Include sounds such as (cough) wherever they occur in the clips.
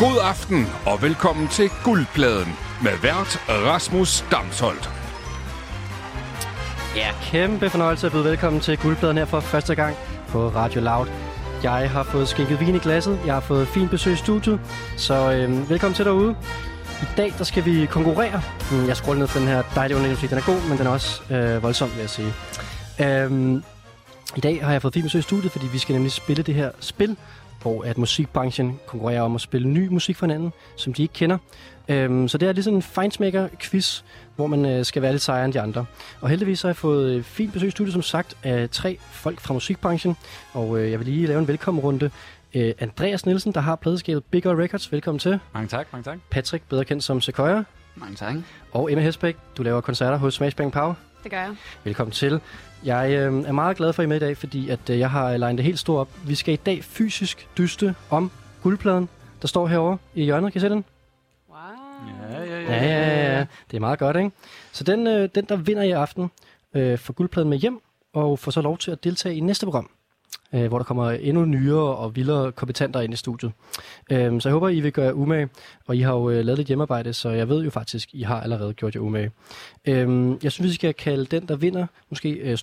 God aften og velkommen til Guldpladen med vært Rasmus Damsholdt. Ja, kæmpe fornøjelse at byde velkommen til Guldpladen her for første gang på Radio Loud. Jeg har fået skænket vin i glasset, jeg har fået fint besøg i studiet, så øh, velkommen til derude. I dag der skal vi konkurrere. Mm, jeg scroller ned for den her dejlige underlægningsmusik. Den er god, men den er også øh, voldsom, vil jeg sige. Øhm, I dag har jeg fået fint besøg i studiet, fordi vi skal nemlig spille det her spil, hvor at musikbranchen konkurrerer om at spille ny musik for hinanden, som de ikke kender. Øhm, så det er ligesom en feinsmaker-quiz, hvor man øh, skal være lidt sejere end de andre. Og heldigvis har jeg fået øh, fint besøg i studiet, som sagt, af tre folk fra musikbranchen. Og øh, jeg vil lige lave en velkommenrunde. Øh, Andreas Nielsen, der har pladeskabet Big Ol Records. Velkommen til. Mange tak, mange tak. Patrick, bedre kendt som Sequoia. Mange tak. Og Emma Hesbæk, du laver koncerter hos Smashbang Power. Det gør jeg. Velkommen til. Jeg øh, er meget glad for, at I er med i dag, fordi at, øh, jeg har legnet det helt stort op. Vi skal i dag fysisk dyste om guldpladen, der står herovre i hjørnet. Kan I se den? Wow. Ja, ja, Ja, ja, ja. ja. Det er meget godt, ikke? Så den, øh, den der vinder i aften, øh, får guldpladen med hjem, og får så lov til at deltage i næste program, øh, hvor der kommer endnu nyere og vildere kompetenter ind i studiet. Øh, så jeg håber, I vil gøre umage, og I har jo øh, lavet lidt hjemmearbejde, så jeg ved jo faktisk, I har allerede gjort jer umage. Øh, jeg synes, vi skal kalde den, der vinder, måske øh,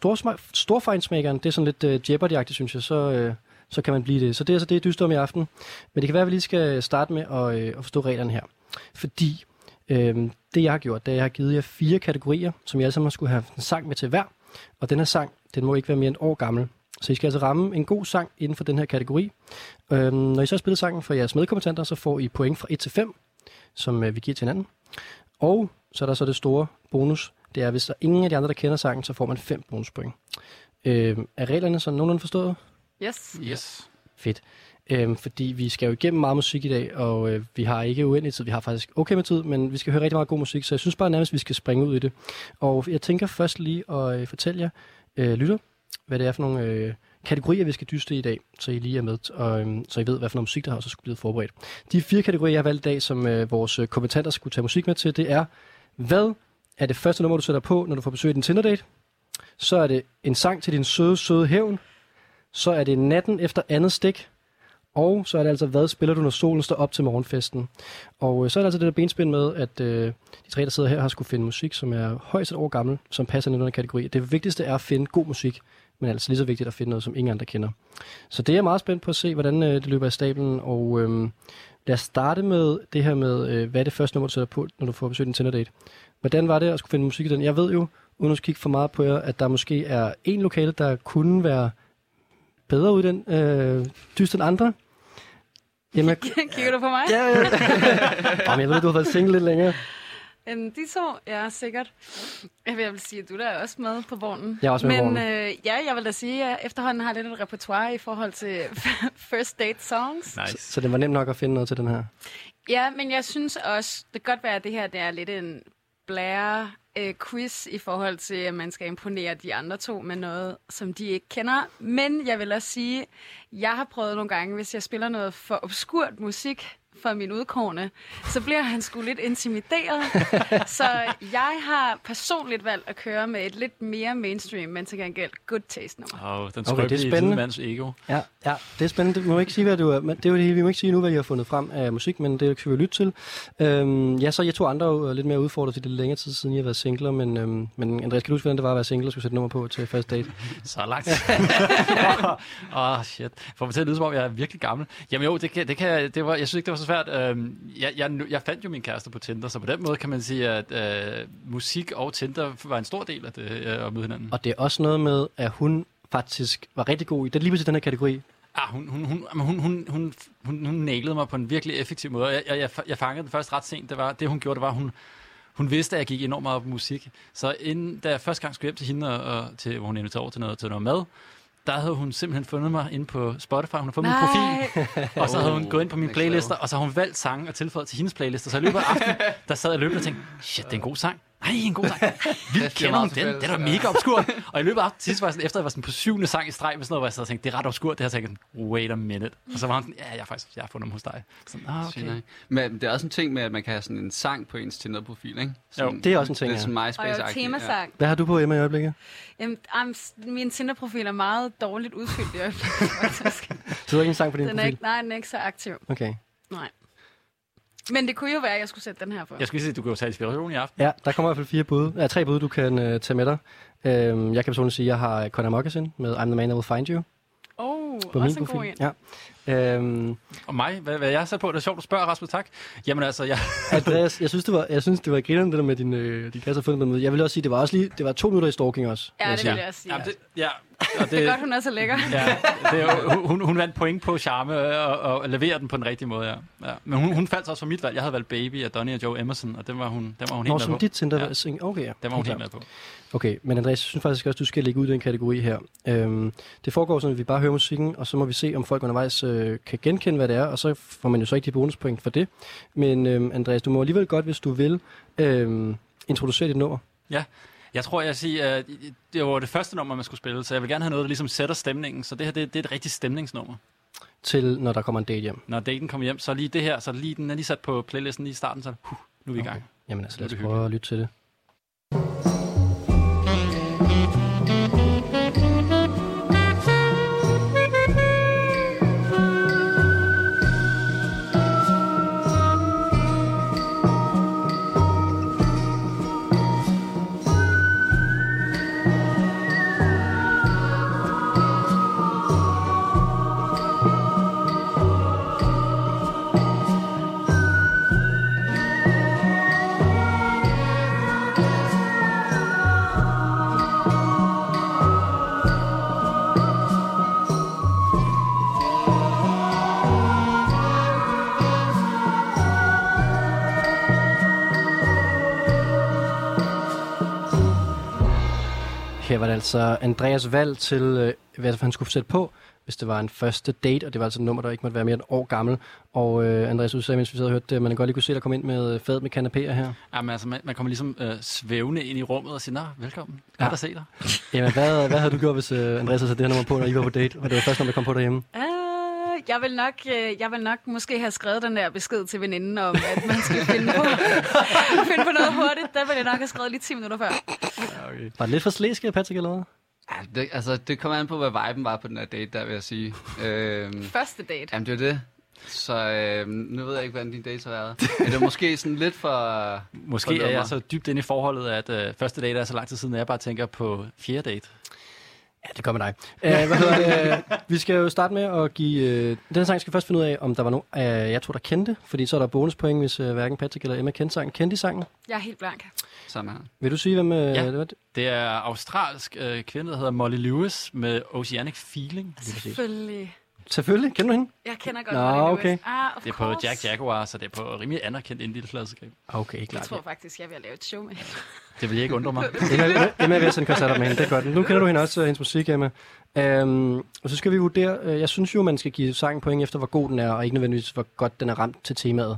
storfejnsmageren. Det er sådan lidt øh, jeopardy synes jeg, så... Øh, så kan man blive det. Så det er så det, jeg dyster om i aften. Men det kan være, at vi lige skal starte med at, øh, at forstå reglerne her. Fordi Øhm, det jeg har gjort, det er, at jeg har givet jer fire kategorier, som jeg alle sammen skulle have en sang med til hver. Og den her sang, den må ikke være mere end et år gammel. Så I skal altså ramme en god sang inden for den her kategori. Øhm, når I så har spillet sangen for jeres medkommentander, så får I point fra 1 til 5, som øh, vi giver til hinanden. Og så er der så det store bonus. Det er, hvis der er ingen af de andre, der kender sangen, så får man 5 bonuspoint. Øhm, er reglerne så nogenlunde forstået? Yes. Yes. Fedt. Øhm, fordi vi skal jo igennem meget musik i dag, og øh, vi har ikke uendelig tid. Vi har faktisk okay med tid, men vi skal høre rigtig meget god musik, så jeg synes bare nærmest, vi skal springe ud i det. Og jeg tænker først lige at øh, fortælle jer, øh, lytter, hvad det er for nogle øh, kategorier, vi skal dyste i dag, så I lige er med, og øh, så I ved, hvad for noget musik, der har så skulle blive forberedt. De fire kategorier, jeg har valgt i dag, som øh, vores øh, kompetenter skulle tage musik med til, det er, hvad er det første nummer, du sætter på, når du får besøg i din Tinder-date? Så er det en sang til din søde, søde hævn. Så er det natten efter andet stik. Og så er det altså, hvad spiller du, når solen står op til morgenfesten? Og øh, så er det altså det der benspænd med, at øh, de tre, der sidder her, har skulle finde musik, som er højst et år gammel, som passer ind i den kategori. Det vigtigste er at finde god musik, men altså lige så vigtigt at finde noget, som ingen andre kender. Så det er jeg meget spændt på at se, hvordan øh, det løber af stablen. Og øh, lad os starte med det her med, øh, hvad er det første nummer, du sætter på, når du får besøg i en Tinder-date? Hvordan var det at skulle finde musik i den? Jeg ved jo, uden at kigge for meget på jer, at der måske er en lokale, der kunne være bedre ud i den øh, dyst end andre. Jamen, (laughs) jeg, Kigger du på mig? ja, ja. (laughs) Jamen, jeg ved, du har været single lidt længere. Øhm, de to, ja, sikkert. Jeg vil, jeg vil sige, at du der er også med på vognen. Jeg er også med på Men vognen. øh, ja, jeg vil da sige, at jeg efterhånden har lidt et repertoire i forhold til (laughs) first date songs. Nice. Så det var nemt nok at finde noget til den her. Ja, men jeg synes også, det kan godt være, at det her det er lidt en blære øh, quiz i forhold til, at man skal imponere de andre to med noget, som de ikke kender. Men jeg vil også sige, jeg har prøvet nogle gange, hvis jeg spiller noget for obskurt musik for min udkårne, så bliver han sgu lidt intimideret. (laughs) så jeg har personligt valgt at køre med et lidt mere mainstream, men til gengæld good taste nummer. Åh, oh, den Okay, det er spændende. mands ego. Ja, ja, det er spændende. Du må ikke sige, hvad du er. Men det er jo det, vi må ikke sige nu, hvad I har fundet frem af musik, men det kan vi lytte til. Øhm, ja, så jeg to andre jo lidt mere udfordret til det længere tid siden, I har været singler, men, øhm, men Andreas, kan du huske, hvordan det var at være single og skulle sætte nummer på til første date? (laughs) Så langt. (laughs) Åh, oh, shit. For mig til at lyde, som om jeg er virkelig gammel. Jamen jo, det kan, det kan, det var, jeg synes ikke, det var så svært. Øhm, jeg, jeg, jeg fandt jo min kæreste på Tinder, så på den måde kan man sige, at øh, musik og Tinder var en stor del af det øh, at møde hinanden. Og det er også noget med, at hun faktisk var rigtig god i, det lige præcis den her kategori. Ah, hun, hun, hun, hun, hun, hun, hun, hun, nailede mig på en virkelig effektiv måde. Jeg, jeg, jeg, fangede den først ret sent. Det, var, det hun gjorde, det var, hun, hun vidste, at jeg gik enormt meget op musik. Så inden, da jeg første gang skulle hjem til hende, og, og til, hvor hun inviterede over til noget, til noget mad, der havde hun simpelthen fundet mig inde på Spotify. Hun har fundet min profil, (laughs) og så havde hun gået ind på next playlister, og så har hun valgt sange og tilføjet til hendes playlister. Så i løbet af aftenen, der sad jeg løbende og tænkte, shit, det er en god sang. Nej, en god sang. (laughs) Vi kender til den. Den er ja. mega obskur. Og i løbet af aftenen, sidst var jeg sådan, efter jeg var sådan på syvende sang i streg med sådan noget, hvor jeg sad og tænkte, det er ret obskurt. Det har jeg tænkt, wait a minute. Og så var hun sådan, ja, jeg har faktisk jeg har fundet dem hos dig. Sådan, ah, Okay. Men det er også en ting med, at man kan have sådan en sang på ens Tinder-profil, ikke? Sådan, Jo, det er også en ting, Det er ja. sådan Og MySpace-agtigt. temasang. Hvad har du på Emma i øjeblikket? Jamen, min Tinder-profil er meget dårligt udfyldt i øjeblikket. (laughs) Så du har ikke en sang på din Den er profil? ikke, nej, den er ikke så aktiv. Okay. Nej. Men det kunne jo være, at jeg skulle sætte den her på. Jeg skulle lige sige, at du kan jo tage inspiration i aften. Ja, der kommer i hvert fald fire bud. Ja, tre bud, du kan øh, tage med dig. Øhm, jeg kan personligt sige, at jeg har Conor Moccasin med I'm the Man That Will Find You Oh, på også min en god en. Ja. Øhm, Og mig, hvad, hvad jeg har sat på, det er sjovt, du spørger, Rasmus, tak. Jamen altså, jeg, (laughs) Andreas, jeg synes, det var, jeg synes, det var grineren, det der med din, øh, din kasse fundet med. Jeg vil også sige, det var også lige, det var to minutter i stalking også. Ja, det vil jeg også sige. Jamen, det, ja, (laughs) og Det er godt, hun er så lækker. Ja, det er, hun, hun vandt point på charme og, og leverer den på den rigtige måde, ja. ja. Men hun, hun faldt så også for mit valg. Jeg havde valgt Baby af Donnie og Joe Emerson, og den var hun, den var hun Nå, helt med på. dit Tinder Ja. ja. Okay, ja. Den var hun Helt helt med på. Okay, men Andreas, jeg synes faktisk også, du skal ligge ud i den kategori her. Øhm, det foregår sådan, at vi bare hører musikken, og så må vi se, om folk undervejs øh, kan genkende, hvad det er, og så får man jo så ikke de bonuspoint for det. Men øhm, Andreas, du må alligevel godt, hvis du vil, øhm, introducere dit nummer. Jeg tror, jeg siger, at det var det første nummer, man skulle spille, så jeg vil gerne have noget, der ligesom sætter stemningen. Så det her, det, det er et rigtigt stemningsnummer. til, når der kommer en date hjem. Når daten kommer hjem, så lige det her, så lige, den er lige sat på playlisten lige i starten, så huh, nu er vi i gang. Jamen altså, lad os prøve at lytte til det. Altså Andreas valg til, øh, hvad han skulle sætte på, hvis det var en første date, og det var altså et nummer, der ikke måtte være mere end et år gammel. Og øh, Andreas, du sagde, mens vi sad og hørte det, man godt lige kunne se, der kom ind med øh, fadet med kanapéer her. Jamen, altså, man, man kommer ligesom øh, svævende ind i rummet og siger, nå, velkommen. Godt Ja. at se dig. Jamen, hvad, hvad havde du gjort, hvis øh, Andreas havde sat det her nummer på, når I var på date? Og det var først, når der kom på derhjemme. Uh, jeg vil nok, øh, jeg vil nok måske have skrevet den der besked til veninden om, at man skal finde på, (laughs) finde på noget hurtigt. Der vil jeg nok have skrevet lige 10 minutter før. Okay. Var det lidt for slæsk, Patrick, eller hvad? Ja, det, altså, det kommer an på, hvad viben var på den her date, der vil jeg sige. øhm, Første date. jamen, det er det. Så øhm, nu ved jeg ikke, hvordan din date har været. Men det er måske sådan lidt for... Måske for er jeg så dybt inde i forholdet, at øh, første date er så lang tid siden, at jeg bare tænker på fjerde date. Ja, det kommer dig. Uh, hvad hedder det? (laughs) Vi skal jo starte med at give... Uh, den sang skal først finde ud af, om der var nogen, uh, jeg tror, der kendte. Fordi så er der bonuspoint, hvis uh, hverken Patrick eller Emma kendte sangen. Kendte de sangen? Jeg er helt blank. Samme her. Vil du sige, hvem uh, Ja. det var? Det er australsk øh, kvinde, der hedder Molly Lewis med Oceanic Feeling. Selvfølgelig. Selvfølgelig. Kender du hende? Jeg kender godt Nå, Lewis. okay. Ah, of Det er på course. Jack Jaguar, så det er på rimelig anerkendt indie-klassikab. Okay, Jeg klart. tror faktisk, jeg vil lave et show med hende. Det vil ikke undre mig. (laughs) Emma, er ved at sende koncerter med hende, det er godt. Nu kender du hende også, uh, hendes musik, Emma. Um, og så skal vi vurdere, uh, jeg synes jo, man skal give sangen point efter, hvor god den er, og ikke nødvendigvis, hvor godt den er ramt til temaet.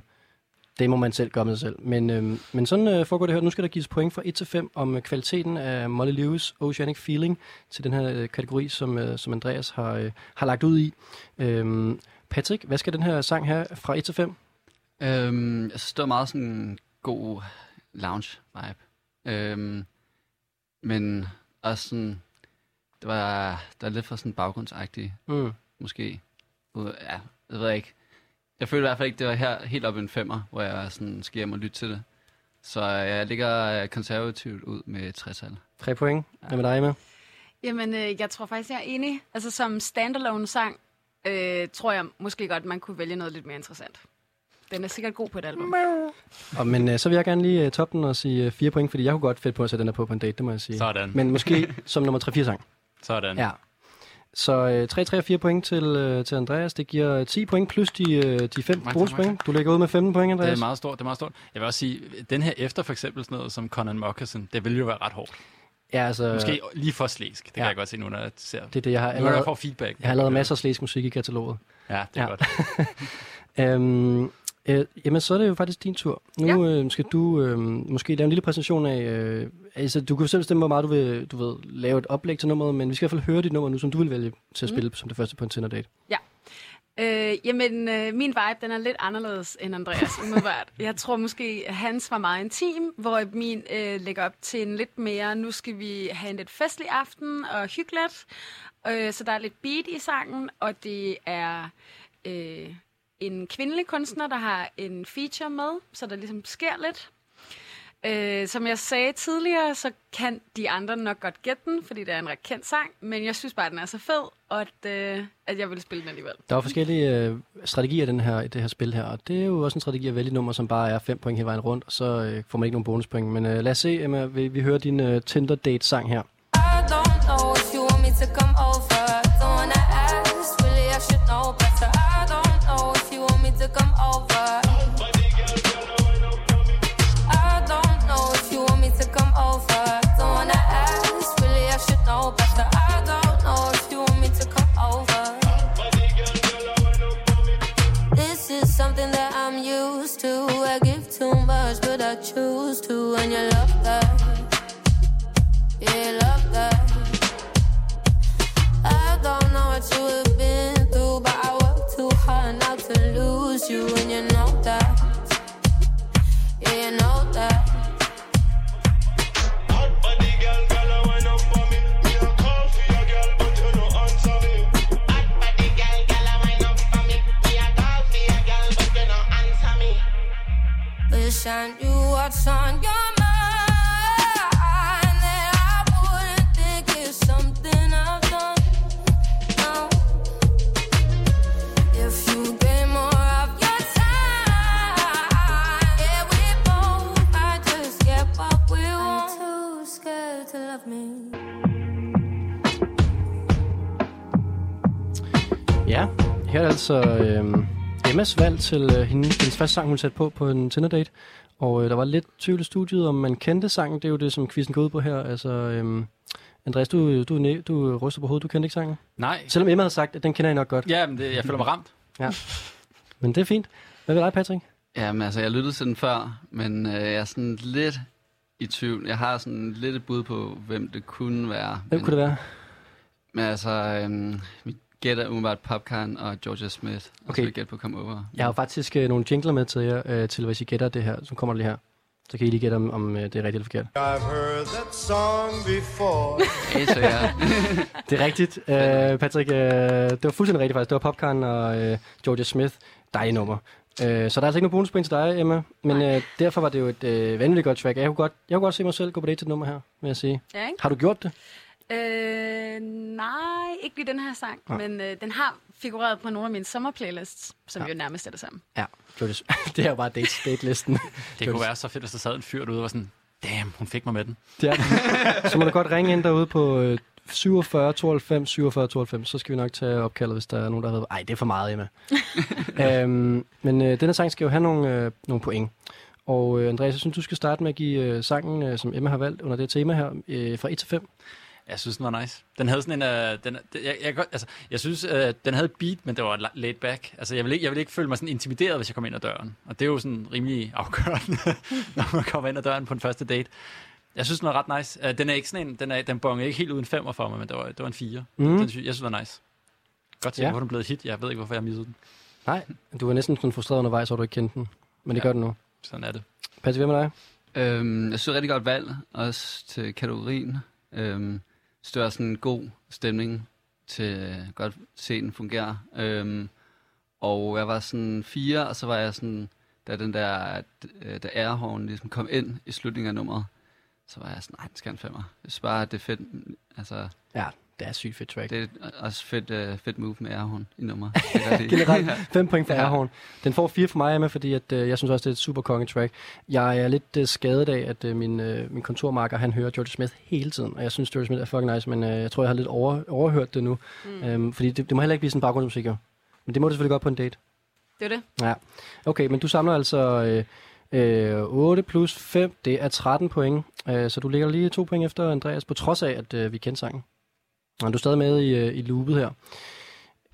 Det må man selv gøre med sig selv. Men, øhm, men sådan øh, foregår det her. Nu skal der gives point fra 1 til 5 om øh, kvaliteten af Molly Lewis Oceanic Feeling til den her øh, kategori, som, øh, som Andreas har, øh, har lagt ud i. Øhm, Patrick, hvad skal den her sang have fra 1 til 5? Øhm, jeg synes, det var meget sådan en god lounge-vibe. Øhm, men også sådan... Det var, det var lidt for sådan baggrundsagtigt, Mm. måske. Ja, jeg ved ikke. Jeg føler i hvert fald ikke, det var her helt op i en femmer, hvor jeg sådan skal hjem og lytte til det. Så jeg ligger øh, konservativt ud med 60 Tre point. Hvad med dig, Emma? Jamen, øh, jeg tror faktisk, jeg er enig. Altså, som standalone-sang, øh, tror jeg måske godt, man kunne vælge noget lidt mere interessant. Den er sikkert god på et album. Og, men øh, så vil jeg gerne lige øh, toppe den og sige øh, 4 point, fordi jeg kunne godt fedt på at sætte den her på på en date, det må jeg sige. Sådan. Men måske som nummer 3-4 sang. Sådan. Ja. Så øh, 3, 3 og 4 point til, øh, til Andreas. Det giver øh, 10 point plus de, øh, de 5 tak, bonuspoint. Du lægger ud med 15 point, Det Andreas. er meget stort, det er meget stort. Jeg vil også sige, den her efter for eksempel sådan noget som Conan Moccasin, det ville jo være ret hårdt. Ja, altså, Måske lige for slæsk, det kan ja. jeg godt se nu, når jeg ser det er det, jeg har Nu når jeg allerede, får feedback. jeg har lavet masser af slæsk musik i kataloget. Ja, det er Ja. godt. (laughs) Øhm, øh, jamen, så er det jo faktisk din tur. Nu øh, skal du øh, måske lave en lille præsentation af... Øh, altså, du kan selv bestemme, hvor meget du vil du ved, lave et oplæg til nummeret, men vi skal i hvert fald høre dit nummer nu, som du vil vælge til at spille mm. som det første på en Tinder-date. Øh, jamen, øh, min vibe, den er lidt anderledes end Andreas, (laughs) umiddelbart. Jeg tror måske, at hans var meget intim, hvor min øh, lægger op til en lidt mere, nu skal vi have en lidt festlig aften og hyggeligt. Øh, så der er lidt beat i sangen, og det er... Øh, en kvindelig kunstner, der har en feature med, så der ligesom sker lidt. Øh, som jeg sagde tidligere, så kan de andre nok godt gætte den, fordi det er en ret kendt sang, men jeg synes bare, at den er så fed, og at, øh, at jeg vil spille den alligevel. Der er forskellige øh, strategier i, den her, i det her spil her, og det er jo også en strategi at vælge nummer, som bare er 5 point hele vejen rundt, og så øh, får man ikke nogen bonuspoint. Men øh, lad os se, Emma, vi, vi hører din øh, Tinder-date-sang her. I don't know if you want me to come over. Know. I don't know if you want me to come over. This is something that I'm used to. I give too much, but I choose to, and you love that. Yeah, love that. I don't know what you have been through, but I too hard now to lose you, and you know that. Yeah, you know that. Wish I knew what's on your mind. That I wouldn't think it's something I've done. No. If you gave more of your time, yeah, we both might just get what we want. I'm too scared to love me. Ja, her er altså øh, Emmas valg til øh, hende, hendes første sang, hun satte på på en Tinder-date. Og øh, der var lidt tvivl i studiet, om man kendte sangen. Det er jo det, som quizzen går ud på her. Altså, øh, Andreas, du, du, er du ryster på hovedet. Du kendte ikke sangen? Nej. Selvom Emma havde sagt, at den kender I nok godt. Ja, men det, jeg føler mig ramt. Men det er fint. Hvad vil dig, Patrick? Jamen, altså, jeg lyttede til den før, men øh, jeg er sådan lidt i tvivl. Jeg har sådan lidt et bud på, hvem det kunne være. Hvem men, kunne det være? Men altså, øhm, mit gæt er umiddelbart Popcorn og Georgia Smith. Og Okay. så gætte på at komme over. Jeg har faktisk øh, nogle jingler med til jer, øh, til hvis I gætter det her, som kommer lige her. Så kan I lige gætte, om, om øh, det er rigtigt eller forkert. I've heard that song before. (laughs) Så jeg, (laughs) Det er rigtigt. Øh, Patrick, øh, det var fuldstændig rigtigt faktisk. Det var Popcorn og øh, Georgia Smith. Dejlig nummer. Øh, så der er altså ikke nogen bonuspoint til dig, Emma. Men øh, derfor var det jo et øh, vanvittigt godt track. Jeg kunne, godt, jeg kunne godt se mig selv gå på det til nummer her, vil jeg sige. Ja, ikke? Har du gjort det? Øh, nej, ikke lige den her sang, Nej. men øh, den har figureret på nogle af mine sommerplaylists, som Ja. jo nærmest er det samme. Ja, det er jo bare date, date-listen. Det kunne være så fedt, hvis der sad en fyr derude og var sådan, damn, hun fik mig med den. Det. Så må du godt ringe ind derude på øh, 47 92 47 92, så skal vi nok tage opkaldet, hvis der er nogen, der har. Ej, det er for meget, Emma. (laughs) øhm, men øh, denne sang skal jo have nogle, øh, nogle point. Og øh, Andreas, jeg synes, du skal starte med at give øh, sangen, øh, som Emma har valgt under det tema her, øh, fra 1 til 5. Jeg synes, den var nice. Den havde sådan en... Uh, den, jeg, jeg, altså, jeg synes, uh, den havde et beat, men det var la- laid back. Altså, jeg vil, ikke, jeg vil ikke føle mig sådan intimideret, hvis jeg kommer ind ad døren. Og det er jo sådan rimelig afgørende, (laughs) når man kommer ind ad døren på en første date. Jeg synes, den var ret nice. Uh, den er ikke sådan en... Den, er, den bonger ikke helt uden femmer for mig, men det var, det var en fire. Mm. Den, sy- jeg synes, den var nice. Godt til, Ja. hvor den blev et hit. Jeg ved ikke, hvorfor jeg missede den. Nej, du var næsten sådan frustreret undervejs, så du ikke kendte den. Men det Ja. gør den nu. Sådan er det. Patrick, hvad med dig? øhm, jeg synes, det er rigtig godt valg, også til kategorien. Øhm, større sådan en god stemning til godt se den. Øhm, og jeg var sådan fire, og så var jeg sådan, da den der, øh, da airhorn ligesom kom ind i slutningen af nummeret, så var jeg sådan, nej, den skal en femmer. Jeg synes bare, det er fedt, altså, Ja, det er sygt fedt track. det er også fedt, øh, fedt move med airhorn i (laughs) lide. Generelt 5 point for Ja. Airhorn. Den får 4 for mig, Emma, fordi at, øh, jeg synes også, det er et super konge track. Jeg er lidt øh, skadet af, at øh, min, øh, min kontormarker, han hører George Smith hele tiden, og jeg synes, George Smith er fucking nice, men øh, jeg tror, jeg har lidt over, overhørt det nu. Mm. Øhm, fordi det, det må heller ikke blive sådan baggrundsmusik, jo. Men det må det selvfølgelig godt på en date. Det er det. Ja. Okay, men du samler altså øh, øh, 8 plus 5, det er 13 point. Øh, så du ligger lige to point efter Andreas, på trods af, at øh, vi kendte sangen. Du er stadig med i, øh, i loopet her.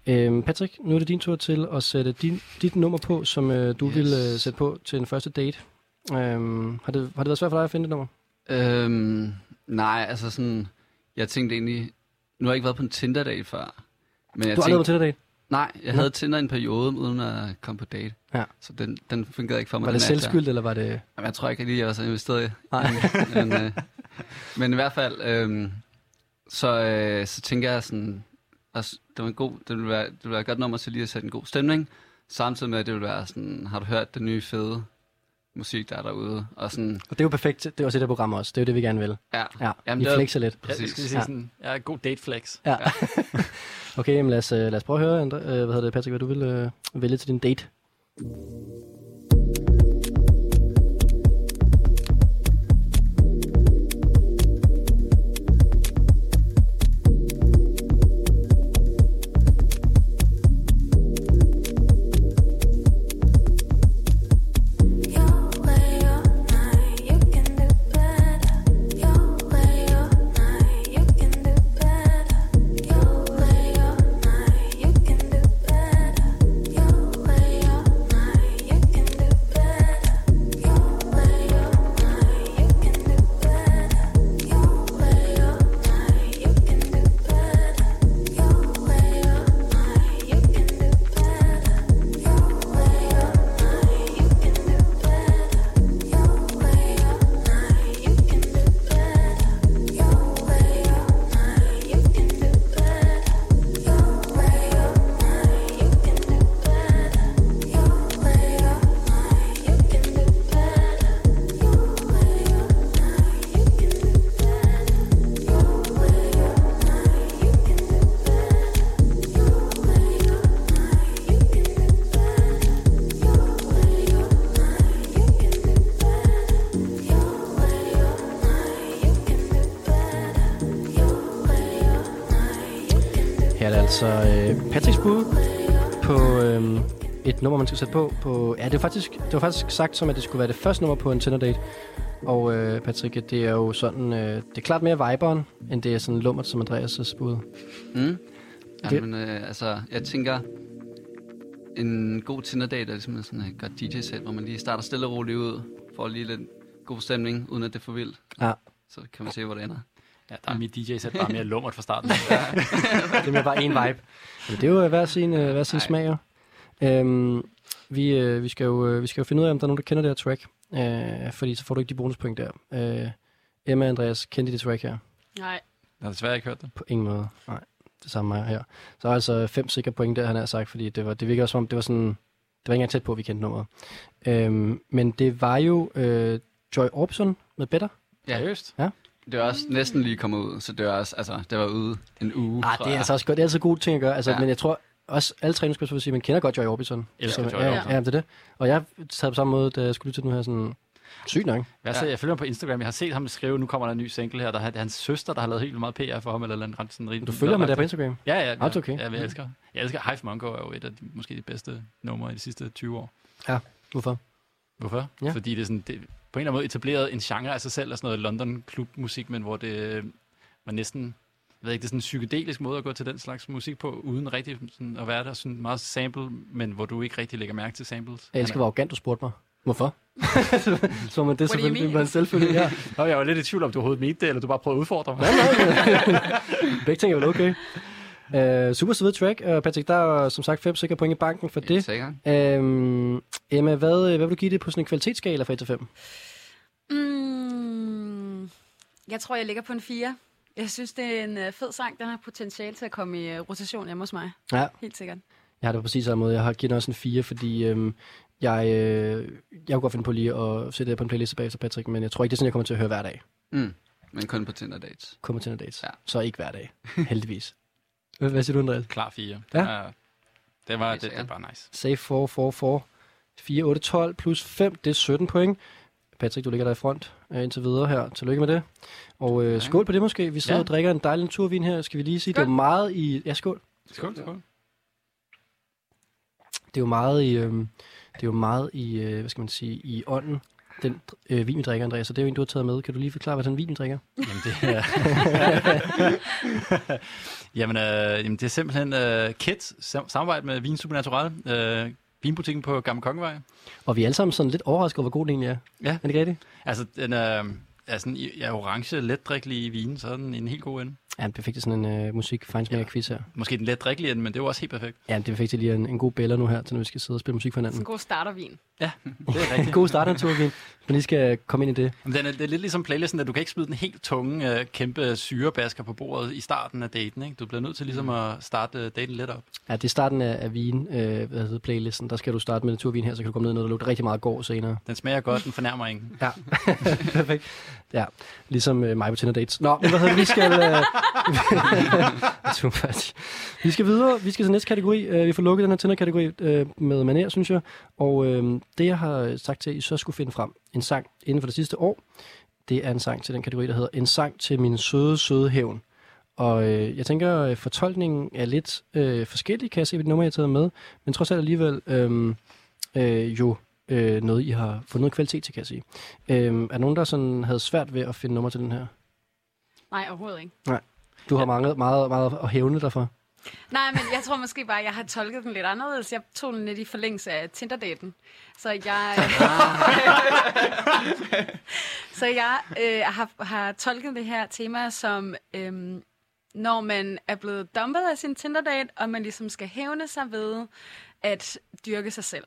Øhm, Patrick, nu er det din tur til at sætte din, dit nummer på, som øh, du yes. Vil øh, sætte på til en første date. Øhm, har, det, har det været svært for dig at finde det nummer? Øhm, nej, altså sådan, jeg tænkte egentlig, nu har jeg ikke været på en Tinder-date før. Men jeg Du har aldrig været tænkte, til date? nej, jeg Nå. havde Tinder en periode, uden at komme på date. Ja. Så den, den fungerede ikke for mig. Var det selvskyldt, eller var det... Jamen, jeg tror ikke lige, jeg var så investeret i. Nej. (laughs) men, øh, men i hvert fald, øh, så, øh, så tænker jeg sådan, altså, det var en god, det ville være, det ville være et godt nummer til lige at sætte en god stemning. samtidig med, at det vil være sådan, har du hørt det nye fede musik, der er derude? Og sådan, Og det er jo perfekt. Det er også det der program også. Det er jo det, vi gerne vil. ja, Ja, Jamen, vi det er- flexer lidt. Ja, det Præcis. skal vi sige Ja. sådan, ja, god date flex. Ja. (laughs) okay, jamen lad os, øh, lad os prøve at høre, Andre, øh, hvad hedder det, Patrick, hvad du vil øh, vælge til din date. Nummer, man skal sætte på. på ja, det var, faktisk, det var faktisk sagt som, at det skulle være det første nummer på en Tinder-date. Og øh, Patrick, det er jo sådan, øh, det er klart mere viberen, end det er sådan lummert som Andreas' bud. Mm. Det- Jamen, øh, altså, jeg tænker, en god Tinder-date er ligesom sådan et godt DJ-sæt, hvor man lige starter stille og roligt ud, får lige lidt god stemning, uden at det er for vildt. Ja. Så kan man se, hvor det ender. Ja, der er mit DJ-sæt bare mere lummert fra starten. (laughs) Det er mere bare en vibe. Men det er jo øh, hver sin, øh, hver sin smag. jo. Øhm, vi, øh, vi, skal jo, øh, vi skal jo finde ud af, om der er nogen, der kender det her track. Øh, fordi så får du ikke de bonuspoint der. Øh, Emma og Andreas, kendte det track her? Nej. Jeg har desværre ikke hørt det. På ingen måde. Nej, det samme mig her. Så er altså fem sikre point der, han har sagt, fordi det, var, det virker også som om, det var sådan, det var ikke engang tæt på, at vi kendte nummeret. Øhm, men det var jo øh, Joy Orbison med Better. Ja. Seriøst? Det var også næsten lige kommet ud, så det var også, altså, det var ude en uge. Ah, det er altså også godt. Det er altid gode ting at gøre. Altså, ja. Ja. Men jeg tror også, alle træningsspillere vil sige, man kender godt Joy Orbison. Elsker Joy ja, Orbison. Ja, det er det. Og jeg sad på samme måde, da jeg skulle lytte til den her sådan... Sygt nok. Jeg, ja. jeg følger ham på Instagram. Jeg har set ham skrive, nu kommer der en ny single her. Der er hans søster, der har lavet helt meget PR for ham. Eller en ret sådan rigtig Du følger mig der på Instagram? Ja, ja. ja. Alt okay. Ja, jeg elsker. Jeg elsker Hive Mongo er jo et af de, måske de bedste numre i de sidste 20 år. Hvorfor? Hvorfor? Ja. Ja. Fordi det er sådan, det, på en eller anden måde etableret en genre af sig selv, af sådan noget London klubmusik, men hvor det var næsten, jeg ved ikke, det er sådan en psykedelisk måde at gå til den slags musik på, uden rigtig sådan at være der sådan meget sample, men hvor du ikke rigtig lægger mærke til samples. Jeg elsker, hvor arrogant du spurgte mig. Hvorfor? (laughs) så man det selvfølgelig en selvfølgelig. Ja. Nå, jeg var lidt i tvivl om, du overhovedet mente det, eller du bare prøvede at udfordre mig. (laughs) Begge ting er vel okay. Uh, super sød track. Uh, Patrick, der er som sagt fem sikre point i banken for det. sikkert. Um, Emma, hvad, hvad vil du give det på sådan en kvalitetsskala fra 1 til 5? Mm, jeg tror, jeg ligger på en 4. Jeg synes, det er en øh, fed sang. Den har potentiale til at komme i øh, rotation hjemme hos mig. Ja. Helt sikkert. Jeg har det på præcis samme måde. Jeg har givet den også en 4, fordi øhm, jeg, øh, jeg kunne godt finde på lige at sætte det på en playliste bagefter, Patrick, men jeg tror ikke, det er sådan, jeg kommer til at høre hver dag. Mm. Men kun på Tinder dates. Kommer til en dates. Ja. Så ikke hver dag, (laughs) heldigvis. Hvad hvad siger du, Andreas? Klar 4. Ja. Det, det var det, det sikkert. bare nice. Save 4, 4, 4. 4, 8, 12 plus 5, det er 17 point. Patrick, du ligger der i front øh, indtil videre her. Tillykke med det. Og øh, skål på det måske. Vi sidder Ja. og drikker en dejlig turvin her. Skal vi lige sige, det er jo meget i... Ja, skål. Skål, skål. Det er jo meget i... Øh, det er jo meget i, øh, hvad skal man sige, i ånden. Den øh, vin, vi drikker, Andreas, så det er jo en, du har taget med. Kan du lige forklare, hvad den vin, vi drikker? Jamen, det er... (laughs) jamen, øh, jamen, det er simpelthen øh, Kit, sam- samarbejde med Vin Supernatural, øh, vinbutikken på Gamle Kongevej. Og vi er alle sammen sådan lidt overrasket over, hvor god den egentlig er. Ja. Er det ikke rigtigt? Altså, den er, er sådan ja, orange, letdrikkelig vin, så er den en helt god ende. Ja, det er perfekt sådan en øh, musik fejnsmager quiz her. Måske den letdrikkelige ende, men det er jo også helt perfekt. Ja, det er perfekt til lige en, en god bæller nu her, til når vi skal sidde og spille musik for hinanden. en god startervin. Det er (laughs) En god start af en turvin. Man lige skal komme ind i det. Men den er, det er lidt ligesom playlisten, at du kan ikke smide den helt tunge, øh, kæmpe syrebasker på bordet i starten af daten. Ikke? Du bliver nødt til ligesom at starte øh, daten lidt op. Ja, det er starten af, af vin, øh, hvad hedder playlisten. Der skal du starte med naturvin her, så kan du komme ned i noget, der lugter rigtig meget går senere. Den smager godt, den fornærmer ingen. Ja, (laughs) perfekt. Ja, ligesom øh, mig på Tinder Dates. Nå, men hvad hedder det, vi skal... Øh, (laughs) Super. vi skal videre. Vi skal til næste kategori. Øh, vi får lukket den her Tinder-kategori øh, med maner, synes jeg. Og øh, det, jeg har sagt til, at I så skulle finde frem en sang inden for det sidste år, det er en sang til den kategori, der hedder En sang til min søde, søde hævn. Og øh, jeg tænker, at fortolkningen er lidt øh, forskellig, kan jeg se ved det nummer, jeg har taget med. Men trods alt alligevel øh, øh, jo øh, noget, I har fundet noget kvalitet til, kan jeg sige. Øh, er nogen, der sådan havde svært ved at finde nummer til den her? Nej, overhovedet ikke. Du har meget, meget, meget at hævne dig for. Nej, men jeg tror måske bare, at jeg har tolket den lidt anderledes. Jeg tog den lidt i forlængelse af Tinder-daten. Så jeg, (laughs) (laughs) så jeg øh, har, har tolket det her tema som, øhm, når man er blevet dumpet af sin Tinder-date, og man ligesom skal hævne sig ved at dyrke sig selv.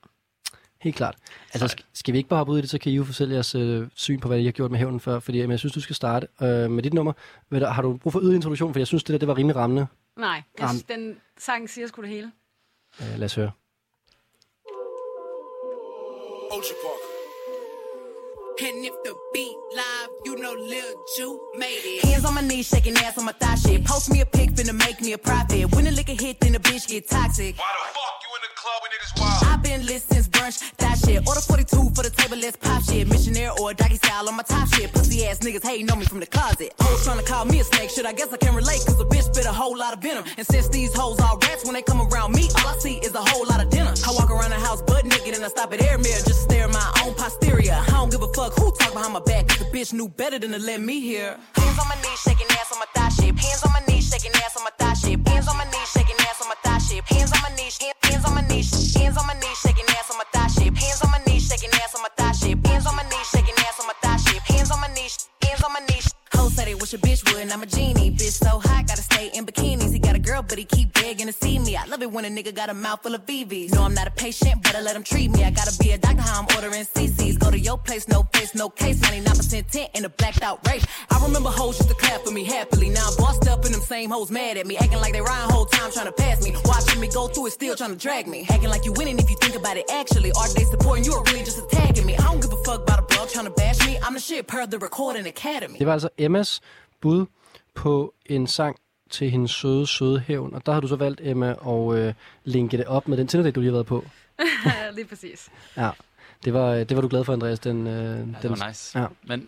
Helt klart. Altså, sk- skal vi ikke bare hoppe ud i det, så kan I jo fortælle jeres øh, syn på, hvad I har gjort med hævnen før. Fordi jamen, jeg synes, du skal starte øh, med dit nummer. Du, har du brug for yderligere introduktion? For jeg synes, det der det var rimelig rammende. Nej, jeg Jamen. synes, den sang siger sgu det hele. Øh, lad os høre. Ocean Park. And if the beat live, you know Lil Ju made it. Hands on my knees, shaking ass on my thigh shit. Post me a pic, finna make me a profit. When the liquor hit, then the bitch get toxic. Why the fuck you in the club when niggas wild? I've been lit since brunch, that shit. Order 42 for the table, let's pop shit. Missionaire or doggy style on my top shit. Pussy ass niggas hating on me from the closet. Hoes trying to call me a snake, shit. I guess I can relate, cause a bitch spit a whole lot of venom. And since these hoes all rats, when they come around me, all I see is a whole lot of dinner. I walk around the house butt naked and I stop at air mirror just stare at my own posterior. I don't give a fuck who talk behind my back, cause the bitch knew better than to let me hear. Hands on my knees, shaking ass on my thigh shit. Hands on my knees, shaking ass on my thigh shit. Hands on my knees, shaking ass on my thigh shit. Hands on my knees, hands hands on my knees, shaking ass on my thigh shit. Hands on my knees, shaking ass on my thigh shit. Hands on my knees, shaking ass on my thigh shit. Hands on my knees, hands say they wish a bitch would, and I'm a genie. Bitch so hot, but he keep begging to see me. I love it when a nigga got a mouth full of VVs. No, I'm not a patient, but let him treat me. I gotta be a doctor, how I'm ordering CCs. Go to your place, no face, no case. 99% tent in a blacked out race. I remember hoes used to clap for me happily. Now I'm bossed up and them same hoes mad at me. Acting like they riding whole time trying to pass me. Watching me go through it, still trying to drag me. Acting like you winning if you think about it actually. Are they supporting you or really just attacking me? I don't give a fuck about a blog trying to bash me. I'm the shit per the recording academy. Det var altså Emmas bud på en sang til hendes søde, søde hævn. Og der har du så valgt, Emma, at øh, linke det op med den Tinder, du lige har været på. (laughs) Lige præcis. Ja, det var, det var du glad for, Andreas. Den, øh, Ja, den, det var nice. Ja. Men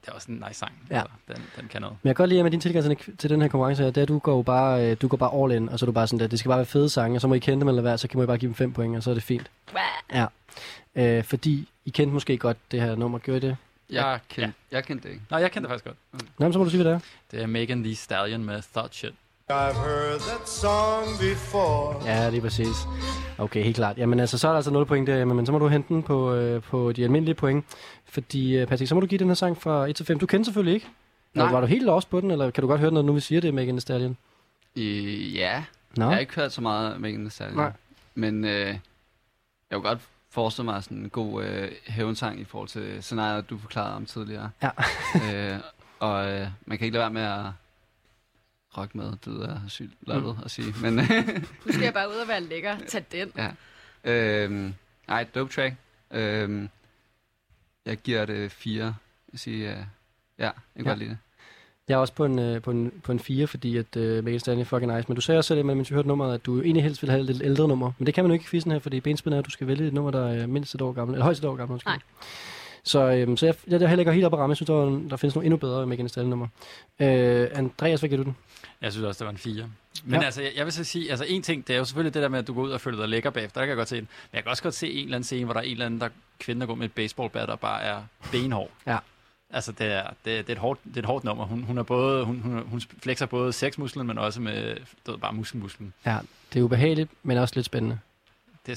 det er også en nice sang. Ja. Altså, den, den kan noget. Men jeg kan godt lide, at med din tilgang til, den her konkurrence her, det er, at du går bare, øh, du går bare all in, og så er du bare sådan der, det skal bare være fede sange, og så må I kende dem eller hvad, så kan I bare give dem fem point, og så er det fint. Ja. Øh, fordi I kendte måske godt det her nummer, gjorde I det? Jeg, kendte, jeg kendte det ikke. Nej, jeg kender det faktisk godt. Nå, men så må du sige, hvad det er. Det er Megan Thee Stallion med Thought Shit. I've heard that song before. Ja, lige præcis. Okay, helt klart. Jamen altså, så er der altså 0 point der, men så må du hente den på, øh, på de almindelige point. Fordi, øh, Patrick, så må du give den her sang fra 1 til 5. Du kender selvfølgelig ikke. Nej. Var du helt lost på den, eller kan du godt høre den, når nu vi siger det, Megan Thee Stallion? I, ja, Nå, jeg har ikke hørt så meget af Megan Thee Stallion. Nej. Men øh, jeg kunne godt forestille mig sådan en god øh, hævnsang i forhold til scenariet, du forklarede om tidligere. Ja. (laughs) øh, og øh, man kan ikke lade være med at rock med, det er sygt lottet Mm. at sige. Men (laughs) Nu skal jeg bare ud og være lækker. Tag den. ja. Øh, ej, dope track. Øh, jeg giver det fire. Jeg siger, øh, ja, jeg kan Ja. godt lide det. Jeg er også på en, øh, på en, på en 4, fordi at øh, Megan Stallion er fucking nice. Men du sagde også selv, mens vi hørte nummeret, at du egentlig helst ville have et lidt ældre nummer. Men det kan man jo ikke i quizzen her, fordi benspænden er, at du skal vælge et nummer, der er mindst et år gammel, eller højst et år gammel. undskyld. Nej. Så, øhm, så jeg, jeg, jeg heller ikke helt op at ramme. Jeg synes, der, der findes nogle endnu bedre Megan Stallion nummer. Øh, Andreas, hvad giver du den? Jeg synes også, det var en 4. Men Ja. ja. altså, jeg, jeg vil så sige, altså en ting, det er jo selvfølgelig det der med, at du går ud og føler dig lækker bagefter. Der kan jeg godt se den. Men jeg kan også godt se en eller anden scene, hvor der er en eller anden der, kvinde, der går med et baseballbat og bare er benhård. Ja. Altså, det er, det, er- det, er et hårdt, det er et hårdt nummer. Hun, hun, er både, hun, hun, hun flexer både sexmusklen, men også med du ved, bare muskelmusklen. Ja, det er ubehageligt, men også lidt spændende. Det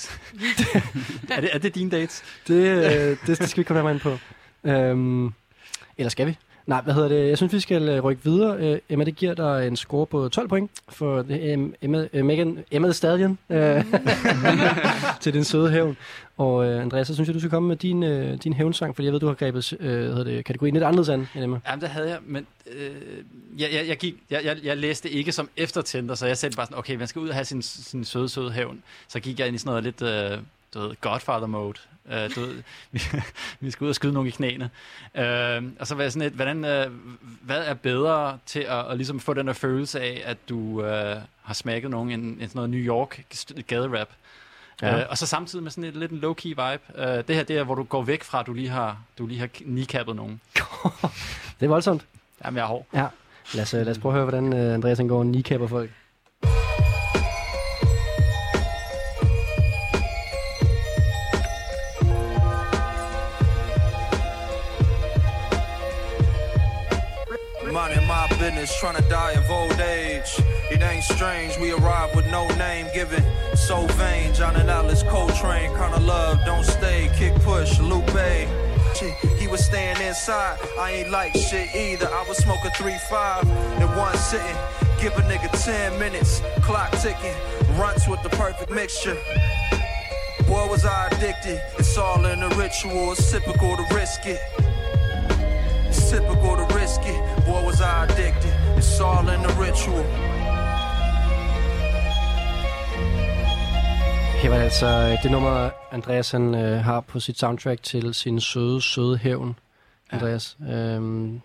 er, (laughs) det, er det dine dates? Det, øh, det, det skal vi komme nærmere ind på. Øhm, eller skal vi? Nej, hvad hedder det? Jeg synes, vi skal øh, rykke videre. Øh, Emma, det giver dig en score på 12 point for øh, Emma, øh, Megan, Emma the Stallion øh, (laughs) (laughs) til den søde hævn. Og øh, Andreas, så synes jeg, du skal komme med din, øh, din hævnsang, fordi jeg ved, du har grebet øh, hvad hedder det, kategorien lidt anderledes an end Emma. Jamen, det havde jeg, men øh, jeg, jeg, jeg, gik, jeg, jeg, jeg læste ikke som eftertænder, så jeg sagde bare sådan, okay, man skal ud og have sin, sin søde, søde hævn. Så gik jeg ind i sådan noget lidt, øh, du ved, Godfather-mode. Øh, du ved, (laughs) vi, vi skal ud og skyde nogle i knæene. Øh, og så var jeg sådan lidt, hvordan, øh, hvad er bedre til at, at ligesom få den der følelse af, at du øh, har smækket nogen end, end sådan noget New York gaderap. Ja. Øh, og så samtidig med sådan et lidt en low-key vibe. Øh, det her, det er, hvor du går væk fra, at du lige har, du lige har kneecappet nogen. (laughs) Det er voldsomt. Jamen, jeg er hård. Ja. Lad os, øh, lad os prøve at høre, hvordan øh, Andreas han går og kneecapper folk. Minding my business, trying to die of old age. It ain't strange, we arrive with no name given. So vain, John and Alice Coltrane, kind of love, don't stay, kick push, Lupe. He was staying inside, I ain't like shit either. I was smoking 3-5 in one sitting. Give a nigga 10 minutes, clock ticking, runts with the perfect mixture. Boy, was I addicted. It's all in the ritual, it's typical to risk it. It's typical to risk it. Boy, was I addicted. It's all in the ritual. Her var det altså øh, det nummer, Andreas han, øh, har på sit soundtrack til sin søde, søde hævn. Ja. Andreas, øhm,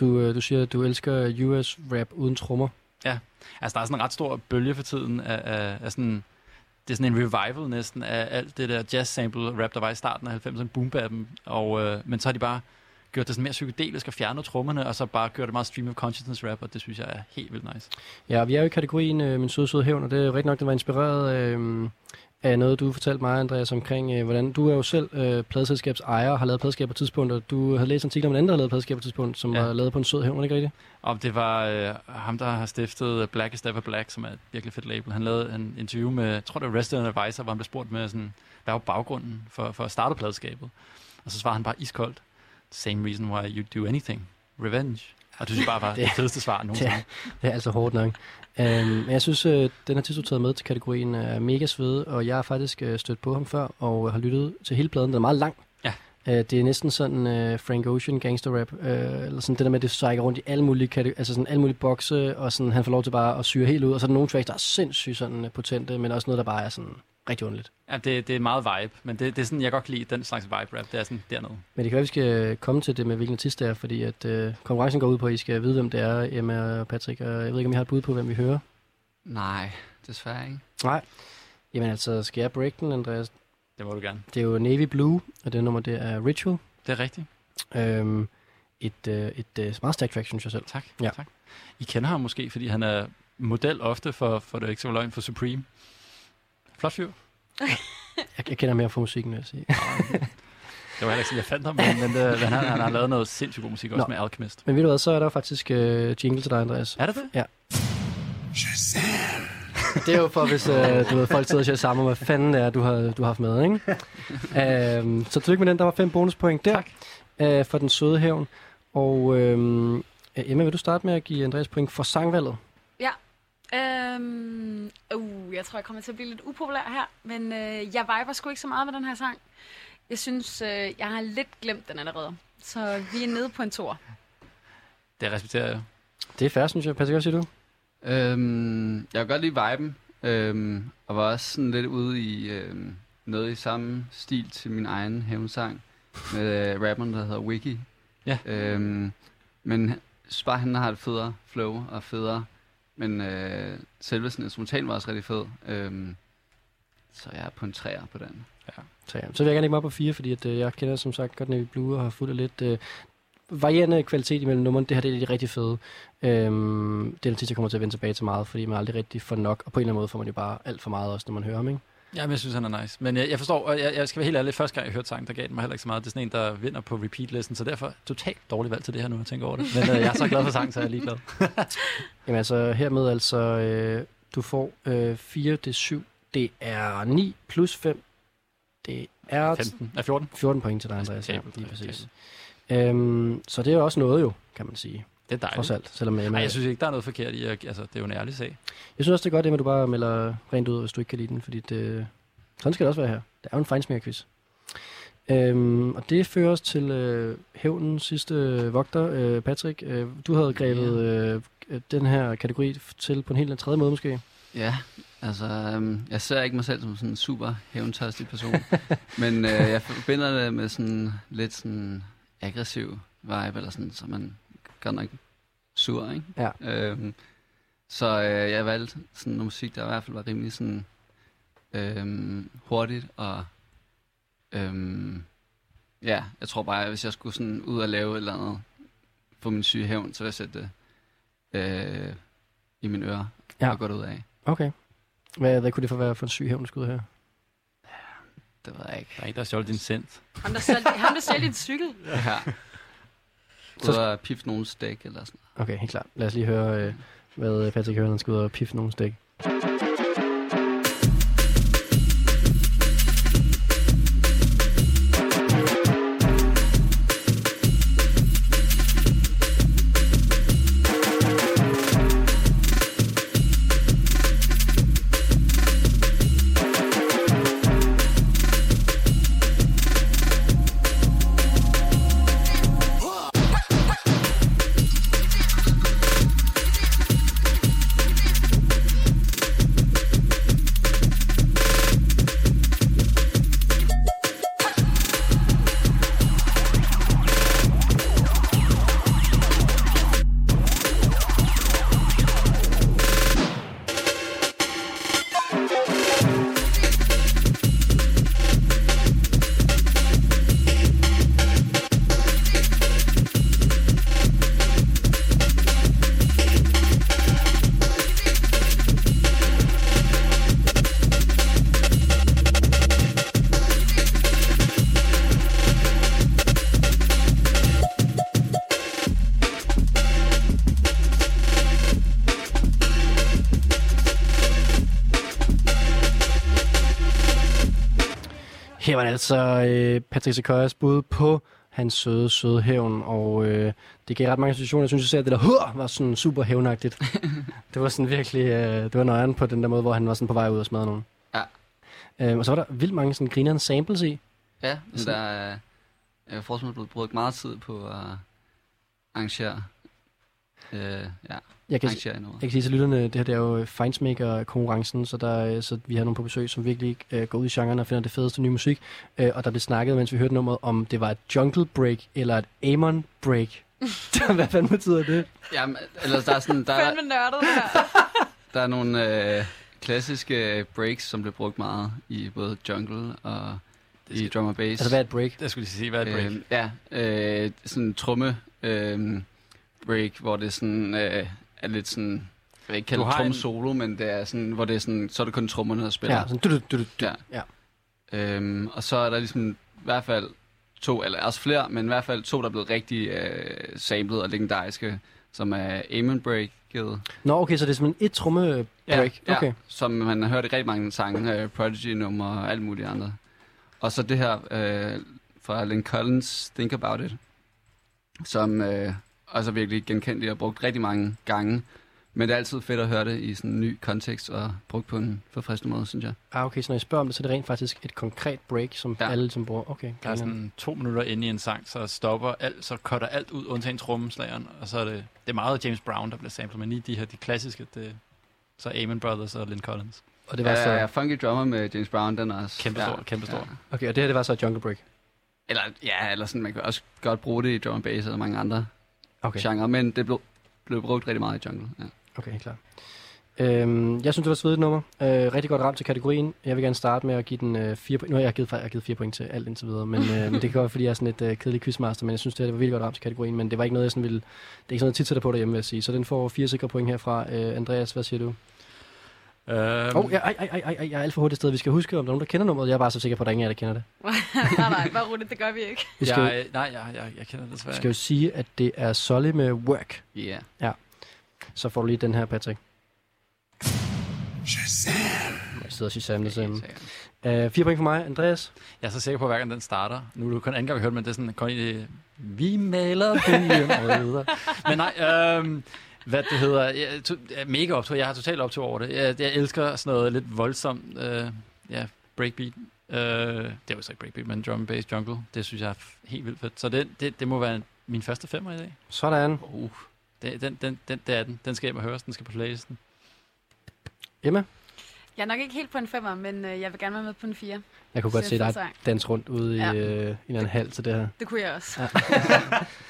du, øh, du siger, at du elsker US rap uden trommer. Altså, der er sådan en ret stor bølge for tiden af, af, af sådan... Det er sådan en revival næsten af alt det der jazz-sample rap, der var i starten af 90'erne, boom og øh, Men så har de bare gjort det sådan mere psykedelisk og fjernet trommerne, og så bare gjort det meget stream of consciousness rap, og det synes jeg er helt vildt nice. Ja, vi er jo i kategorien øh, Min søde, søde hævn, og det er jo rigtig nok, det var inspireret øh, af noget, du fortalte mig, Andreas, omkring, øh, hvordan du er jo selv øh, pladeselskabs ejer og har lavet pladeskab på et tidspunkt, og du havde læst en artikel om en anden, der havde lavet pladeskab på et tidspunkt, som Ja. var lavet på en sød hævn, det ikke rigtigt? Og det var øh, ham, der har stiftet Black is Ever Black, som er et virkelig fedt label. Han lavede en interview med, jeg tror det var Resident Advisor, hvor han blev spurgt med sådan, hvad var baggrunden for, for at starte pladeskabet? Og så svarede han bare iskoldt, same reason why you do anything, revenge. Og det synes jeg bare var (laughs) det, Det- fedeste svar nogensinde. Det er altså hårdt nok. Um, men jeg synes, øh, den artist, du taget med til kategorien, er mega sved, og jeg har faktisk øh, stødt på ham før, og har lyttet til hele pladen. Den er meget lang. Uh, det er næsten sådan uh, Frank Ocean gangster rap, uh, eller sådan det der med, at det sejker rundt i alle mulige, altså sådan alle mulige bokse, og sådan, han får lov til bare at syre helt ud. Og så er der nogle tracks, der er sindssygt sådan uh, potente, men også noget, der bare er sådan rigtig underligt. Ja, det, det er meget vibe, men det, det er sådan, jeg godt kan lide den slags vibe rap. Det er sådan dernede. Men det kan være, vi skal komme til det med, hvilken artist det er, fordi at uh, konkurrencen går ud på, at I skal vide, hvem det er, Emma og Patrick. Og jeg ved ikke, om I har et bud på, hvem vi hører. Nej, desværre ikke. Nej. Jamen altså, skal jeg break den, Andreas? Det må du gerne. Det er jo Navy Blue, og det nummer, det er Ritual. Det er rigtigt. Øhm, et, øh, et øh, meget stærkt track, synes jeg selv. Tak. Ja. tak. I kender ham måske, fordi han er model ofte for, for det ikke så løgn for Supreme. Flot fyr. (laughs) Jeg, jeg kender mere fra musikken, vil jeg sige. Det var heller ikke sådan, jeg fandt ham, men, men, det, men han, han har lavet noget sindssygt god musik også Nå. med Alchemist. Men ved du hvad, så er der faktisk øh, jingle til dig, Andreas. Er det det? Ja. Det er jo for, hvis øh, du ved, folk sidder og siger sammen, hvad fanden det er, du har, du har haft med, ikke? (laughs) øhm, så tillykke med den, der var fem bonuspoint der. Tak. Øh, for den søde hævn. Og øhm, Emma, vil du starte med at give Andreas point for sangvalget? Øhm, uh, jeg tror, jeg kommer til at blive lidt upopulær her, men øh, jeg viber sgu ikke så meget med den her sang. Jeg synes, øh, jeg har lidt glemt den allerede. Så vi er nede på en tor. Det respekterer jeg. Det er fair, synes jeg. Patrick, hvad siger du? Øhm, jeg kan godt lide viben, øhm, og var også sådan lidt ude i øhm, noget i samme stil til min egen hævnsang med øh, rapperen, der hedder Wiki. Ja. Øhm, men bare, han har et federe flow og federe. Men øh, selve sådan instrumental var også rigtig fed. Øhm, så jeg er på en træer på den. Så, ja. så vil jeg gerne lægge mig op på fire, fordi at, øh, jeg kender som sagt godt Navy Blue og har fulgt lidt øh, varierende kvalitet imellem numrene. Det her det er de rigtig fede. Øhm, det er en tit, jeg kommer til at vende tilbage til meget, fordi man aldrig rigtig får nok. Og på en eller anden måde får man jo bare alt for meget også, når man hører ham, ikke? Jamen, jeg synes, han er nice. Men jeg, jeg forstår, og jeg, jeg skal være helt ærlig, første gang jeg hørte sangen, der gav den mig heller ikke så meget. Det er sådan en, der vinder på repeat-listen, så derfor totalt dårligt valg til det her nu, jeg tænker over det. Men øh, jeg er så glad for sangen, så jeg er ligeglad. (laughs) Jamen altså, hermed altså, øh, du får øh, 4, det er 7, det er 9 plus 5, det er 15 er 14. 14 point til dig, Andreas. Ja, lige præcis. respektabelt. Øhm, så det er jo også noget jo, kan man sige. Det er dejligt. Trods alt, selvom Emma... Nej, jeg synes ikke, der er noget forkert i. at- Altså, det er jo en ærlig sag. Jeg synes også, det er godt, Emma, du bare melder rent ud, hvis du ikke kan lide den, fordi det, sådan skal det også være her. Det er jo en fejnsmager-quiz. Øhm, og det fører os til øh, hævnens sidste øh, vogter, øh, Patrick. Øh, du havde grebet øh, øh, den her kategori til på en helt tredje måde måske. Ja, altså, øhm, jeg ser ikke mig selv som sådan en super hævntørstig person, (laughs) men øh, jeg forbinder det med sådan lidt sådan aggressiv vibe, eller sådan, så man godt nok sur, ikke? Ja. Øhm, så øh, jeg valgte sådan noget musik, der i hvert fald var rimelig sådan øhm, hurtigt, og øhm, ja, jeg tror bare, at hvis jeg skulle sådan ud og lave et eller andet for min syge hævn, så ville jeg sætte det øh, i mine ører Ja. og gå ud af. Okay. Hvad, hvad kunne det for være for en syg hævnskud her? Det ved jeg ikke. Der er en, der har stjålet din cent. Ham, der sælger, ham, der sælger din (laughs) cykel. Ja. Så- Ud og pifte nogle stik eller sådan Okay, helt klart. Lad os lige høre, øh, hvad Patrick han skal ud og piffe nogle stik. Altså øh, Patrick Sequoias bud på hans søde, søde hævn, og øh, det gav ret mange situationer. Jeg synes især, at det der Hur! var sådan super hævnagtigt. (laughs) det var sådan virkelig, øh, det var nøjeren på den der måde, hvor han var sådan på vej ud og smadre nogen. Ja. Øh, og så var der vildt mange sådan grinerende samples i. Ja, men der er, jeg simpelthen blevet brugt meget tid på at arrangere, øh, ja, Jeg kan, arrangere noget. jeg kan sige til lytterne, det her det er jo Feinsmaker-konkurrencen, så, der, øh, så vi har nogen på besøg, som virkelig øh, går ud i genren og finder det fedeste nye musik. Øh, og der blev snakket, mens vi hørte nummeret, om det var et jungle break eller et Amon break. (laughs) Hvad fanden betyder det? Jamen, ellers der er sådan, der, er, Fandme nørdet her. (laughs) der er nogle øh, klassiske breaks, som bliver brugt meget i både jungle og i drum and bass. Altså, hvad er et break? Jeg skulle lige sige, hvad er et break? Øh, ja, øh, sådan en tromme øh, break, hvor det sådan øh, er lidt sådan, jeg vil ikke kalde det en- solo, men det er sådan, hvor det er sådan, så er det kun trommerne, der spiller. Ja, sådan du, du, du, du. Ja. ja. Øhm, og så er der ligesom i hvert fald to, eller også flere, men i hvert fald to, der er blevet rigtig øh, samlet og legendariske, som er Amen Breaket. Nå, okay, så det er simpelthen et tromme break. Ja, okay. ja, som man har hørt i rigtig mange sange, uh, Prodigy-nummer og alt muligt andet. Og så det her uh, fra Lynn Collins, Think About It, som uh, er virkelig genkendeligt og brugt rigtig mange gange. Men det er altid fedt at høre det i sådan en ny kontekst og brugt på en forfriskende måde, synes jeg. Ah, okay, så når jeg spørger om det, så er det rent faktisk et konkret break, som ja. Ja. alle ligesom bruger. Okay, Der er sådan to minutter inde i en sang, så stopper alt, så cutter alt ud, undtagen trommeslageren. Og så er det, det er meget James Brown, der bliver samlet, men lige de her, de klassiske, det, så Amen Brothers og Lynn Collins. Og det var ja, så... ja, Funky Drummer med James Brown, den er også... Kæmpe stor, kæmpe stor. Okay, og det her, det var så Jungle Break. Eller, ja, eller sådan, man kan også godt bruge det i drum and bass eller mange andre Okay, genrer, men det blev, blev brugt rigtig meget i jungle. Ja. okay klart. Øhm, jeg synes, det var et svedigt nummer. Øh, rigtig godt ramt til kategorien. Jeg vil gerne starte med at give den øh, fire point. Nu har jeg givet, jeg har givet fire point til alt indtil videre, men, øh, men det kan godt være, fordi jeg er sådan et øh, kedelig quizmaster, men jeg synes, det, her, det var virkelig godt ramt til kategorien, men det var ikke noget, jeg sådan ville... Det er ikke sådan noget, jeg tit sætter på derhjemme, vil jeg sige. Så den får fire sikre point herfra. Øh, Andreas, hvad siger du? Øhm, oh, ja, ej, ej, ej, ej, jeg er alt for hurtigt sted. Vi skal huske, om der er nogen, der kender nummeret. Jeg er bare så sikker på, at der er ingen af jer, der kender det. (laughs) nej, nej, bare roligt, det gør vi ikke. Vi skal, jeg, nej, jeg, jeg, jeg kender det vi desværre. skal jo sige, at det er Solly med Work. Yeah. Så får du lige den her, Patrick. Shazam! Jeg sidder og Shazam det sammen. Uh, fire point for mig. Andreas? Jeg er så sikker på, at hver gang den starter, nu er det jo kun anden gang, vi hørt, men det er sådan, kun i, vi maler byen. Men nej, øhm, hvad det hedder, jeg, to, er mega optur. Jeg har totalt optur over det. Jeg, jeg elsker sådan noget lidt voldsomt, øh, ja, breakbeat. Øh, det er jo så ikke breakbeat, men drum and bass jungle. Det synes jeg er helt vildt fedt. Så det, det, det må være min første femmer i dag. Sådan. Uh, det, den, den, den, det er den. Den skal hjem og høres. Den skal på playlisten. Emma? Jeg er nok ikke helt på en femmer, men øh, jeg vil gerne være med på en fire. Jeg kunne godt se dig danse rundt ude i Ja. øh, en eller anden hal til det her. Det kunne jeg også. Ja. (laughs)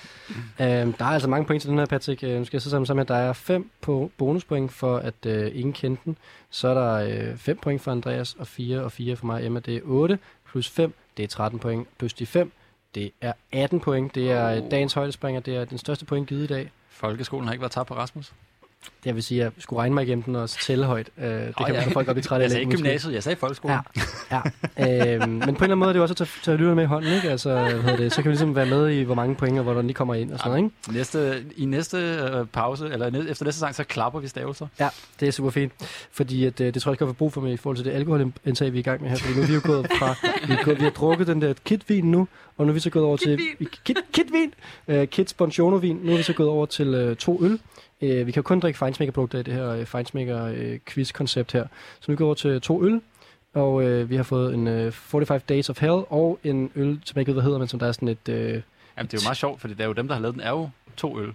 Øhm, der er altså mange point til den her, Patrick. Øh, Nu skal jeg så sammen sammen med, der er fem på bonuspoint for, at øh, ingen kendte den. Så er der øh, 5 point for Andreas, og 4 og 4 for mig. Emma, det er 8 plus 5, det er 13 point. Plus de 5, det er 18 point. Det er øh, dagens højdespringer. Det er den største point givet i dag. Folkeskolen har ikke været tabt på Rasmus. Jeg vil sige, at jeg skulle regne mig igennem den og tælle højt. Øh, det kan ja. man folk godt blive træt af. Jeg sagde ikke måske. gymnasiet, jeg sagde folkeskolen. Ja, ja. øhm, men på en eller anden måde er det jo også at tage, tage lytterne med i hånden, ikke? Altså, hvad hedder det, så kan vi ligesom være med i, hvor mange point og hvordan de kommer ind og sådan noget, ikke? Næste, I næste øh, pause, eller næ- efter næste sang, så klapper vi stavelser. Ja, det er super fint. Fordi at, øh, det tror jeg, jeg skal få brug for med i forhold til det alkoholindtag, vi er i gang med her. Fordi nu er vi jo gået fra, vi, er gået, vi har drukket den der kitvin nu, og nu er vi så gået over til kit, kitvin, uh, kit Bonjono-vin. Nu er vi så gået over til uh, to øl. Uh, vi kan jo kun drikke Feinsmaker-produkter i det her uh, Feinsmaker-quiz-koncept her. Så nu er vi over til to øl. Og uh, vi har fået en uh, 45 Days of Hell og en øl, som jeg ikke ved, hvad hedder, men som der er sådan et... Uh, Jamen, det er jo meget sjovt, fordi det er jo dem, der har lavet den, er jo to øl.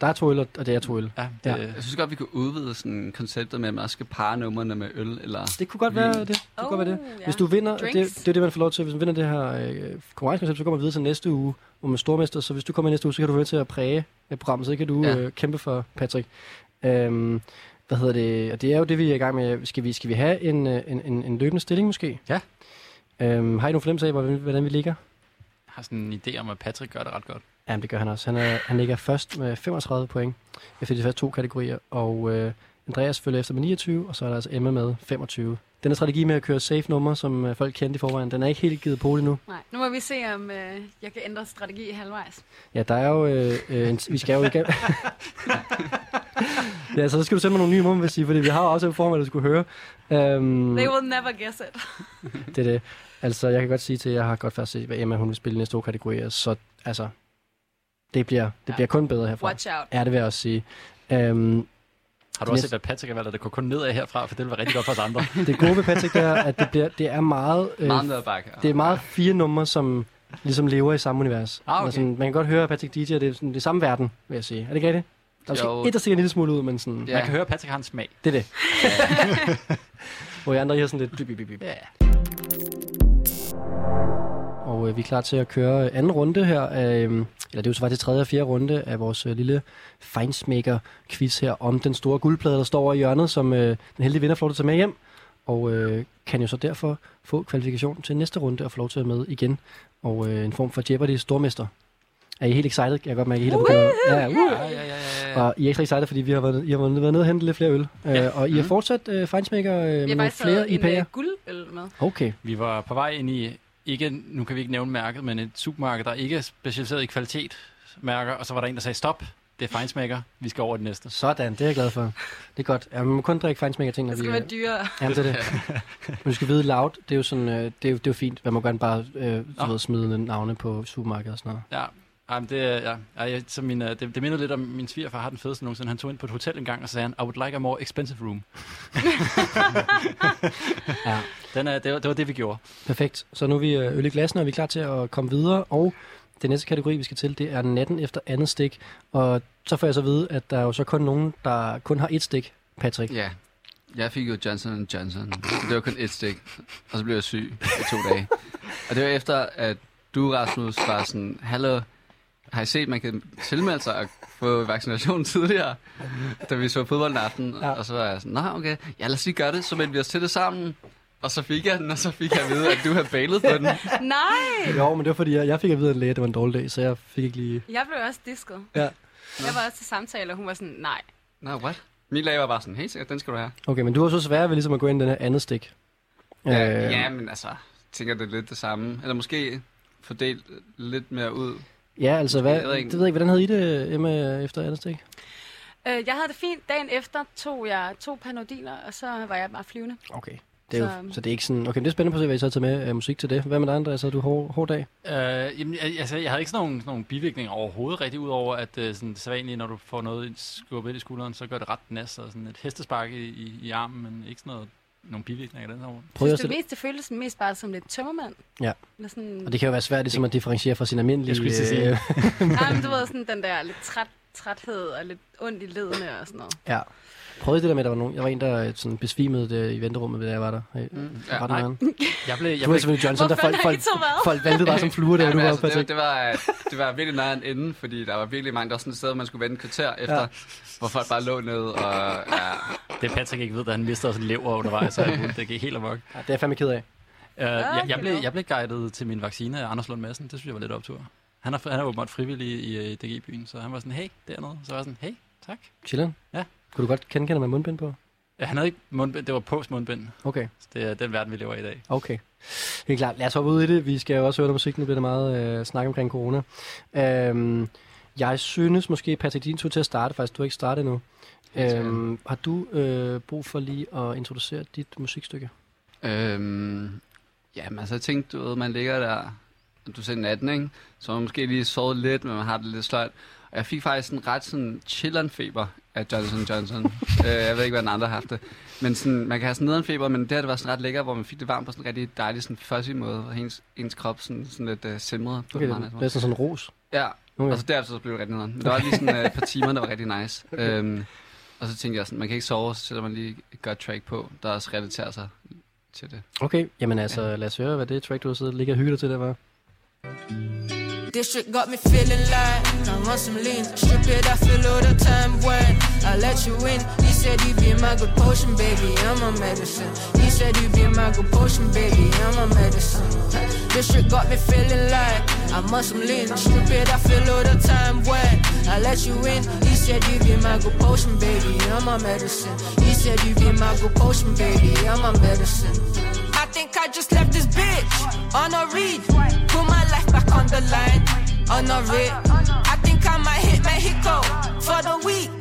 Der er to øl, og det er to øl. Ja, Ja. det, Jeg synes godt, vi kunne udvide sådan konceptet med, at man også skal parre numrene med øl. Eller Det kunne godt være det. Det kunne godt være det. Oh. Hvis du vinder, det, Drinks. det er det, man får lov til. Hvis man vinder det her øh, konkurrencekoncept, så kommer man videre til næste uge, hvor man er stormester. Så hvis du kommer i næste uge, så kan du være til at præge øh, programmet. Så kan du Ja. øh, kæmpe for Patrick. Øhm, hvad hedder det? Og det er jo det, vi er i gang med. Skal vi, skal vi have en, øh, en, en, en løbende stilling måske? Ja. Øhm, har I nogen fornemmelse af, hvordan, hvordan vi ligger? har sådan en idé om, at Patrick gør det ret godt. Jamen, det gør han også. Han, er, han ligger først med 35 point efter de første to kategorier, og øh, Andreas følger efter med 29, og så er der altså Emma med 25. Den her strategi med at køre safe nummer, som øh, folk kendte i forvejen, den er ikke helt givet på endnu. Nej, nu må vi se, om øh, jeg kan ændre strategi halvvejs. Ja, der er jo... Øh, øh, en, vi skal jo igennem... (laughs) ja, så skal du sende mig nogle nye numre, jeg sige, fordi vi har også en form, at du skulle høre. Um, They will never guess it. (laughs) det er det. Altså, jeg kan godt sige til, at jeg har godt først set, hvad Emma hun vil spille i næste to kategorier, så altså, det bliver, det Ja. bliver kun bedre herfra. Watch out. Ja, det vil jeg også sige. Um, Har du også set, hvad Patrick har valgt, at det går kun nedad herfra, for det vil være rigtig godt for os andre. (laughs) det gode ved Patrick er, at det, bliver, det er meget... Øh, Meget ned ad bakke. det er meget fire numre, som ligesom lever i samme univers. Ah, okay. Sådan, man kan godt høre, at Patrick DJ, det er sådan, det er samme verden, vil jeg sige. Er det ikke rigtigt? Der er måske et, der stikker en lille smule ud, men sådan, Ja. Man kan høre, at Patrick har en smag. det er det. (laughs) Hvor I andre, I har sådan lidt... Bip, bip, bip. Ja. Og øh, vi er klar til at køre anden runde her. Af, øh, eller det er jo så faktisk tredje og fjerde runde af vores øh, lille Feinsmaker-quiz her om den store guldplade, der står over i hjørnet, som øh, den heldige vinder får lov til at tage med hjem. Og øh, kan jo så derfor få kvalifikation til næste runde og få lov til at være med igen. Og øh, en form for Jeopardy stormester. Er I helt excited? Jeg kan godt mærke, at I helt er. Ja, ja, uh. Ja, ja, ja, ja, ja. Og I er ekstra excited, fordi vi har været, I har været nede og hente lidt flere øl. Ja. Øh, og I har fortsat øh, Feinsmaker øh, Vi med har nogle faktisk flere taget en IPA'er. øh, guldøl med. Okay. Vi var på vej ind i, ikke, nu kan vi ikke nævne mærket, men et supermarked, der ikke er specialiseret i kvalitetsmærker, og så var der en, der sagde, stop, det er fejnsmækker, vi skal over det næste. Sådan, det er jeg glad for. Det er godt. Ja, man må kun drikke Feinsmaker ting, når Det vi skal er... være dyrere. Jamen, det er det. (laughs) Men du skal vide, loud, det er jo sådan, øh, det, er jo, det er jo fint. Man må gerne bare øh, ved, smide navne på supermarkedet og sådan noget. Ja, Jamen, det, er- ja, jeg, så min, øh, det, det minder lidt om, min svigerfar har den fedeste nogensinde. Han tog ind på et hotel en gang, og sagde han, I would like a more expensive room. (laughs) Ja. Den er, det, var, det var det, vi gjorde. Perfekt. Så nu er vi øh, øl i glassen, og vi er klar til at komme videre. Og den næste kategori, vi skal til, det er natten efter andet stik. Og så får jeg så at vide, at der er jo så kun nogen, der kun har et stik, Patrick. Ja. Jeg fik jo Johnson Johnson. Det var kun et stik. Og så blev jeg syg i to dage. Og det var efter, at du, Rasmus, var sådan, Hallo, har I set, man kan tilmelde sig og få vaccination (laughs) tidligere? Da vi så fodbold en aften. Ja. Og så var jeg sådan, nej, okay. Ja, lad os lige gøre det. Så meldte vi os til det sammen. Og så fik jeg den, og så fik jeg at vide, at du havde bailet på den. (laughs) Nej! Jo, men det var fordi, jeg, jeg fik at vide af en læge, at det var en dårlig dag, så jeg fik ikke lige... Jeg blev også disket. Ja. Jeg var også til samtale, og hun var sådan, nej. Nå, what? Min læge var bare sådan, helt sikkert, den skal du have. Okay, men du har så svært ved ligesom at gå ind i den her andet stik. Ja, Øh, ja, men altså, tænker, det er lidt det samme. Eller måske fordelt lidt mere ud. Ja, altså, hvad, Jeg ved det ikke. ved jeg ikke, hvordan havde I det, Emma, efter andet stik? Øh, jeg havde det fint. Dagen efter tog jeg to panodiler, og så var jeg bare flyvende. Okay. Det er jo, så det er ikke sådan... Okay, det er spændende på at se, hvad I så har taget med uh, musik til det. Hvad med dig, Andreas? Har du hård, hård dag? Øh, jamen, jeg- altså, jeg havde ikke sådan nogle, sådan nogle bivirkninger overhovedet rigtig, udover at øh, sådan, det sædvanlige, når du får noget skubbet ind i skulderen, så gør det ret nas og sådan et hestespark i, i, i armen, men ikke sådan noget, nogle bivirkninger af den her. Prøv Synes at du mest, det føles mest bare som lidt tømmermand? Ja. Eller sådan, Og det kan jo være svært ligesom at differentiere fra sin almindelige... Jeg skulle sige. øh, (laughs) Nej, men du ved, (laughs) sådan den der lidt træt, træthed og lidt ondt i ledene og sådan noget. ja. Prøvede det der med, at der var nogen... Jeg var en, der øh, sådan besvimede det i venterummet, da jeg var der. Mm. ja, nej. Jeg blev, jeg Du var blev, selvfølgelig Johnson, der folk, folk, folk valgte bare som fluer, der Ja, du var altså, det, det, var, det var virkelig meget en ende, fordi der var virkelig mange, der var sådan et sted, man skulle vente et kvarter efter, Ja. hvor folk bare lå ned, og ja, det Patrick ikke ved, da han mistede sin lever undervejs, og det gik helt amok. Ja, det er jeg fandme ked af. Uh, jeg, jeg, okay, blev, jeg blev guidet til min vaccine af Anders Lund Madsen. Det synes jeg var lidt optur. Han er, han er åbenbart frivillig i, i DG-byen, så han var sådan, hey, dernede. Så var jeg sådan, hey, tak. Chillen? Ja. Kunne du godt kende med mundbind på? Ja, han havde ikke mundbind, det var post mundbind. Okay, Så det er den verden, vi lever i i dag. okay. Helt klart. Lad os hoppe ud i det. Vi skal jo også høre noget musik. Nu bliver det meget øh, snak omkring corona. Øhm, jeg synes måske, Patrick, din tur til at starte faktisk. Du har ikke startet endnu. Øhm, har du øh, brug for lige at introducere dit musikstykke? Øhm, jamen, altså, jeg tænkte, du ved, man ligger der, du ser natten, ikke? Så man måske lige sovet lidt, men man har det lidt sløjt. Og jeg fik faktisk en ret sådan chilleren feber af Johnson Johnson. (laughs) øh, jeg ved ikke, hvad den andre har haft det. Men sådan, man kan have sådan nederen feber, men det her det var sådan ret lækker, hvor man fik det varmt på sådan en rigtig dejlig, sådan fuzzy måde, hvor ens, ens krop sådan, sådan lidt uh, simrede på Okay, det er sådan en ros. Ja, Okay. og så derefter så blev det rigtig nederen. Men der var lige sådan uh, et par timer, der var rigtig nice. (laughs) Øhm, og så tænkte jeg sådan, man kan ikke sove, så sætter man lige et godt track på, der også relaterer sig til det. Okay, jamen altså, lad os høre, hvad det track, du har siddet og ligger og hygget til, der var. This shit got me feeling like I'm on some lean. Strip it, I feel all the time when I let you in. He said you be my good potion, baby. I'm a medicine. He said you be my good potion, baby. I'm a medicine. This shit got me feeling like On some lean. Strip it, I feel all the time when I let you in. He said you be my good potion, baby. I'm a medicine. He said you be my good potion, baby. I'm a medicine. I think I just left this bitch on a read. Put my life back on the line, on a rip. I think I might hit Mexico for the week.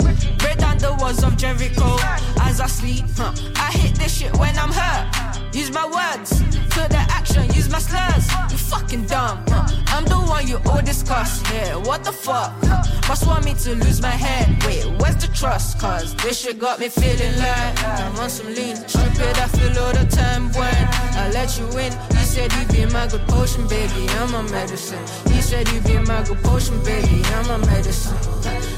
Walls of Jericho as I sleep. Huh. I hit this shit when I'm hurt. Use my words, feel the action, use my slurs. You fucking dumb. Huh. I'm the one you all discuss. Yeah, what the fuck? Huh. Must want me to lose my head. Wait, where's the trust? Cause this shit got me feeling like I'm on some lean. Strip it, I feel all the time when I let you in. He said you be my good potion, baby. I'm a medicine. He said you be my good potion, baby. I'm a medicine.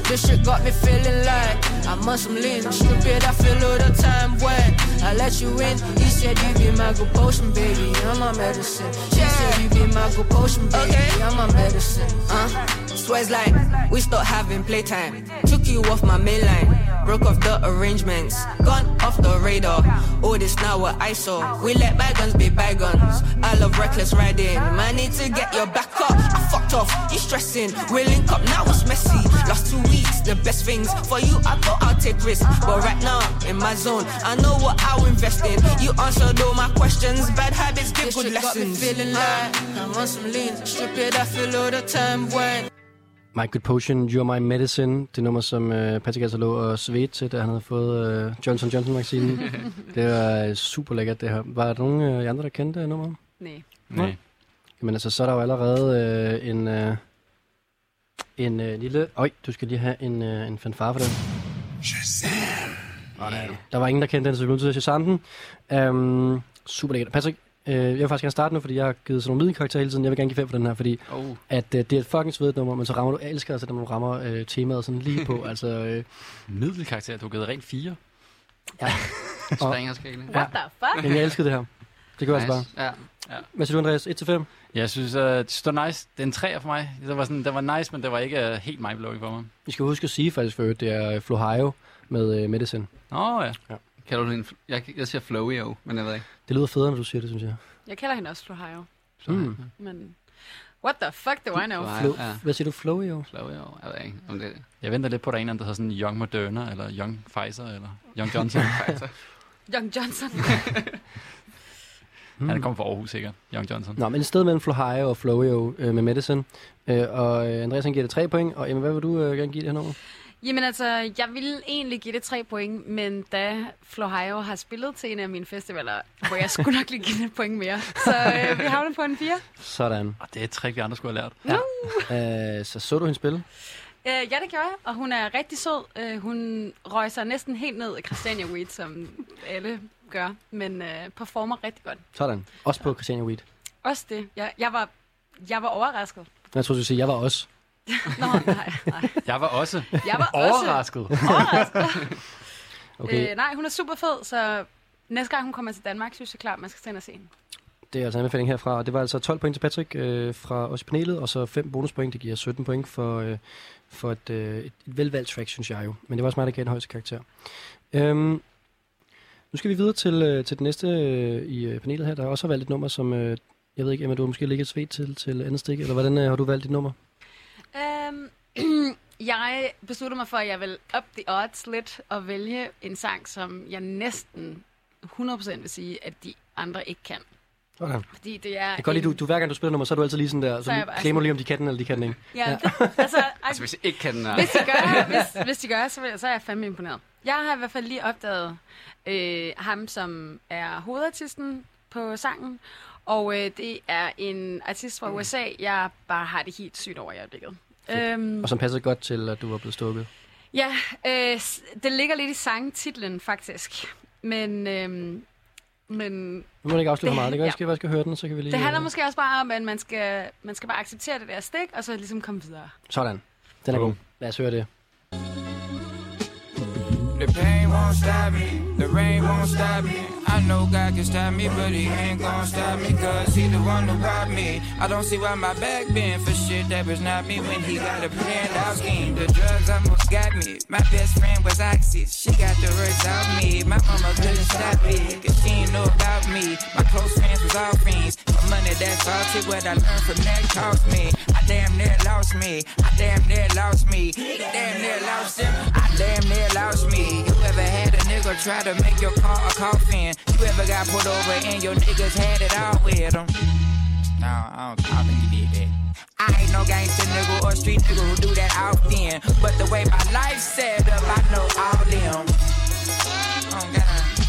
This shit got me feeling like on some lean. Strip it, I feel all the time when I let you in. He said you be my good potion, baby. I'm a medicine. She said you be my good potion, baby. I'm a medicine. Uh, swears like we stopped having playtime. Took you off my main line. Broke off the arrangements, gone off the radar. All this now what I saw. We let bygones be bygones. I love reckless riding. Man, need to get your back up. I fucked off, you stressing. We link up now, it's messy. Last two weeks, the best things for you. I thought I'll take risks, but right now in my zone, I know what I'll invest in. You answered all my questions. Bad habits give good lessons. feeling like I'm on some lean. Strip it, I feel all the time when. My Good Potion, You're My Medicine. Det nummer, som øh, Patrick altså lå og svedte til, da han havde fået øh, Johnson Johnson-vaccinen. (laughs) det var øh, super lækkert, det her. Var der nogen øh, andre, der kendte det nummer? Nej. Nej. Jamen altså, så er der jo allerede øh, en, øh, en øh, lille... Øj, du skal lige have en, øh, en fanfare for den. Yeah. Der var ingen, der kendte den, så vi blev nødt til at Shazam den. Um, super lækkert. Patrick, øh, jeg vil faktisk gerne starte nu, fordi jeg har givet sådan nogle middelkarakterer hele tiden. Jeg vil gerne give fem for den her, fordi Oh. at øh, det er et fucking svedigt nummer, men så rammer du, jeg elsker altså, når du rammer øh, temaet sådan lige på. (laughs) altså, øh, Middelkarakter, du har givet rent fire. (laughs) Springerskala. What the fuck? men jeg elskede det her. Det gør nice. altså bare. Ja. Hvad siger du, Andreas? 1-5? Jeg synes, uh, det står nice. Det er en træer for mig. Det var, sådan, det var nice, men det var ikke uh, helt mindblowing for mig. Vi skal huske at sige faktisk for øvrigt, det er Flohio med øh, Medicine. Nå ja. Kan du en, jeg, jeg siger flowy jo, men jeg ved ikke. Det lyder federe, når du siger det, synes jeg. Jeg kalder hende også Flohio. Mm. Men what the fuck do I know? Flo- Ja. Hvad siger du, Flohio? Flowy jo, jeg ved ikke. Om det, Jeg venter lidt på, at der er en, anden, der hedder sådan Young Moderna, eller Young Pfizer, eller Young Johnson. (laughs) Young Johnson. (laughs) (laughs) Mm. Han kommer fra Aarhus, sikkert. Young Johnson. Nå, men et sted mellem Flohio og Flowio øh, med Medicine. Øh, og øh, Andreas han giver det tre point, og Emma, hvad vil du øh, gerne give det her nummer? Jamen altså, jeg ville egentlig give det tre point, men da Flohaio har spillet til en af mine festivaler, hvor jeg skulle nok lige give det et point mere. Så øh, vi havner på en 4. Sådan. Og det er et trick, vi andre skulle have lært. Ja. Øh, så så du hende spille? Øh, ja, det gjorde jeg, og hun er rigtig sød. Øh, hun røg sig næsten helt ned i Christiania Weed, som alle gør, men øh, performer rigtig godt. Sådan. Også på Christiania Weed. Også det. Jeg, jeg, var, jeg var overrasket. Jeg tror du ville sige, jeg var også. Nå, nej, nej. Jeg var også Jeg var overrasket. også overrasket. (laughs) Okay, Øh, nej, hun er super fed, så næste gang hun kommer til Danmark, synes jeg klart, man skal ind og se hende. det er altså en anbefaling herfra. Og det var altså 12 point til Patrick øh, fra os i panelet, og så 5 bonuspoint. Det giver 17 point for, øh, for et, øh, et, velvalgt track, synes jeg jo. Men det var også mig, der gav den højeste karakter. Øhm, nu skal vi videre til, øh, til det næste øh, i øh, panelet her. Der har også valgt et nummer, som... Øh, jeg ved ikke, Emma, du har måske ligget et svæt til, til andet stik, eller hvordan øh, har du valgt dit nummer? Øhm, (clears throat) jeg besluttede mig for, at jeg vil up the odds lidt og vælge en sang, som jeg næsten 100% vil sige, at de andre ikke kan. Okay. Fordi det er... Jeg kan godt lide, du, du, hver gang du spiller nummer, så er du altid lige sådan der, så, så klemmer lige, om de kan den, eller de kan den ikke. Ja, Ja. det, altså, (laughs) Altså, hvis jeg ikke kan den hvis de gør, hvis, hvis de gør så, vil, så er jeg fandme imponeret. Jeg har i hvert fald lige opdaget øh, ham, som er hovedartisten på sangen, og øh, det er en artist fra USA, jeg bare har det helt sygt over i øjeblikket. Øhm, Og som passer godt til, at du var blevet stukket. Ja, øh, det ligger lidt i sangtitlen faktisk. Men, øh, men Nu må du ikke afsløre Det- meget. Det kan, (laughs) ja. jeg skal, jeg skal høre den, så kan vi lige... det handler øh, måske også bare om, at man skal, man skal bare acceptere det der stik, og så ligesom komme videre. Sådan. Den er god. Lad os høre det. The pain won't stop me, the rain won't stop me. I know God can stop me, but He ain't gonna stop me, cause He the one who brought me. I don't see why my back bend for shit that was not me when He got a planned out scheme. The drugs almost got me. My best friend was Oxy, she got the words out me. My mama couldn't stop it, cause she ain't know about me. My close friends was all fiends. My money that's all shit, what I learned from that cost me. I damn near lost me, I damn near lost me. Damn near lost him, I damn near lost me. You ever had nigga try to make your car a coffin? You ever got pulled over and your niggas had it all with them? No, I don't, I don't think you did that. I ain't no gangster nigga or street nigga who do that often. But the way my life set up, I know all them. Oh God.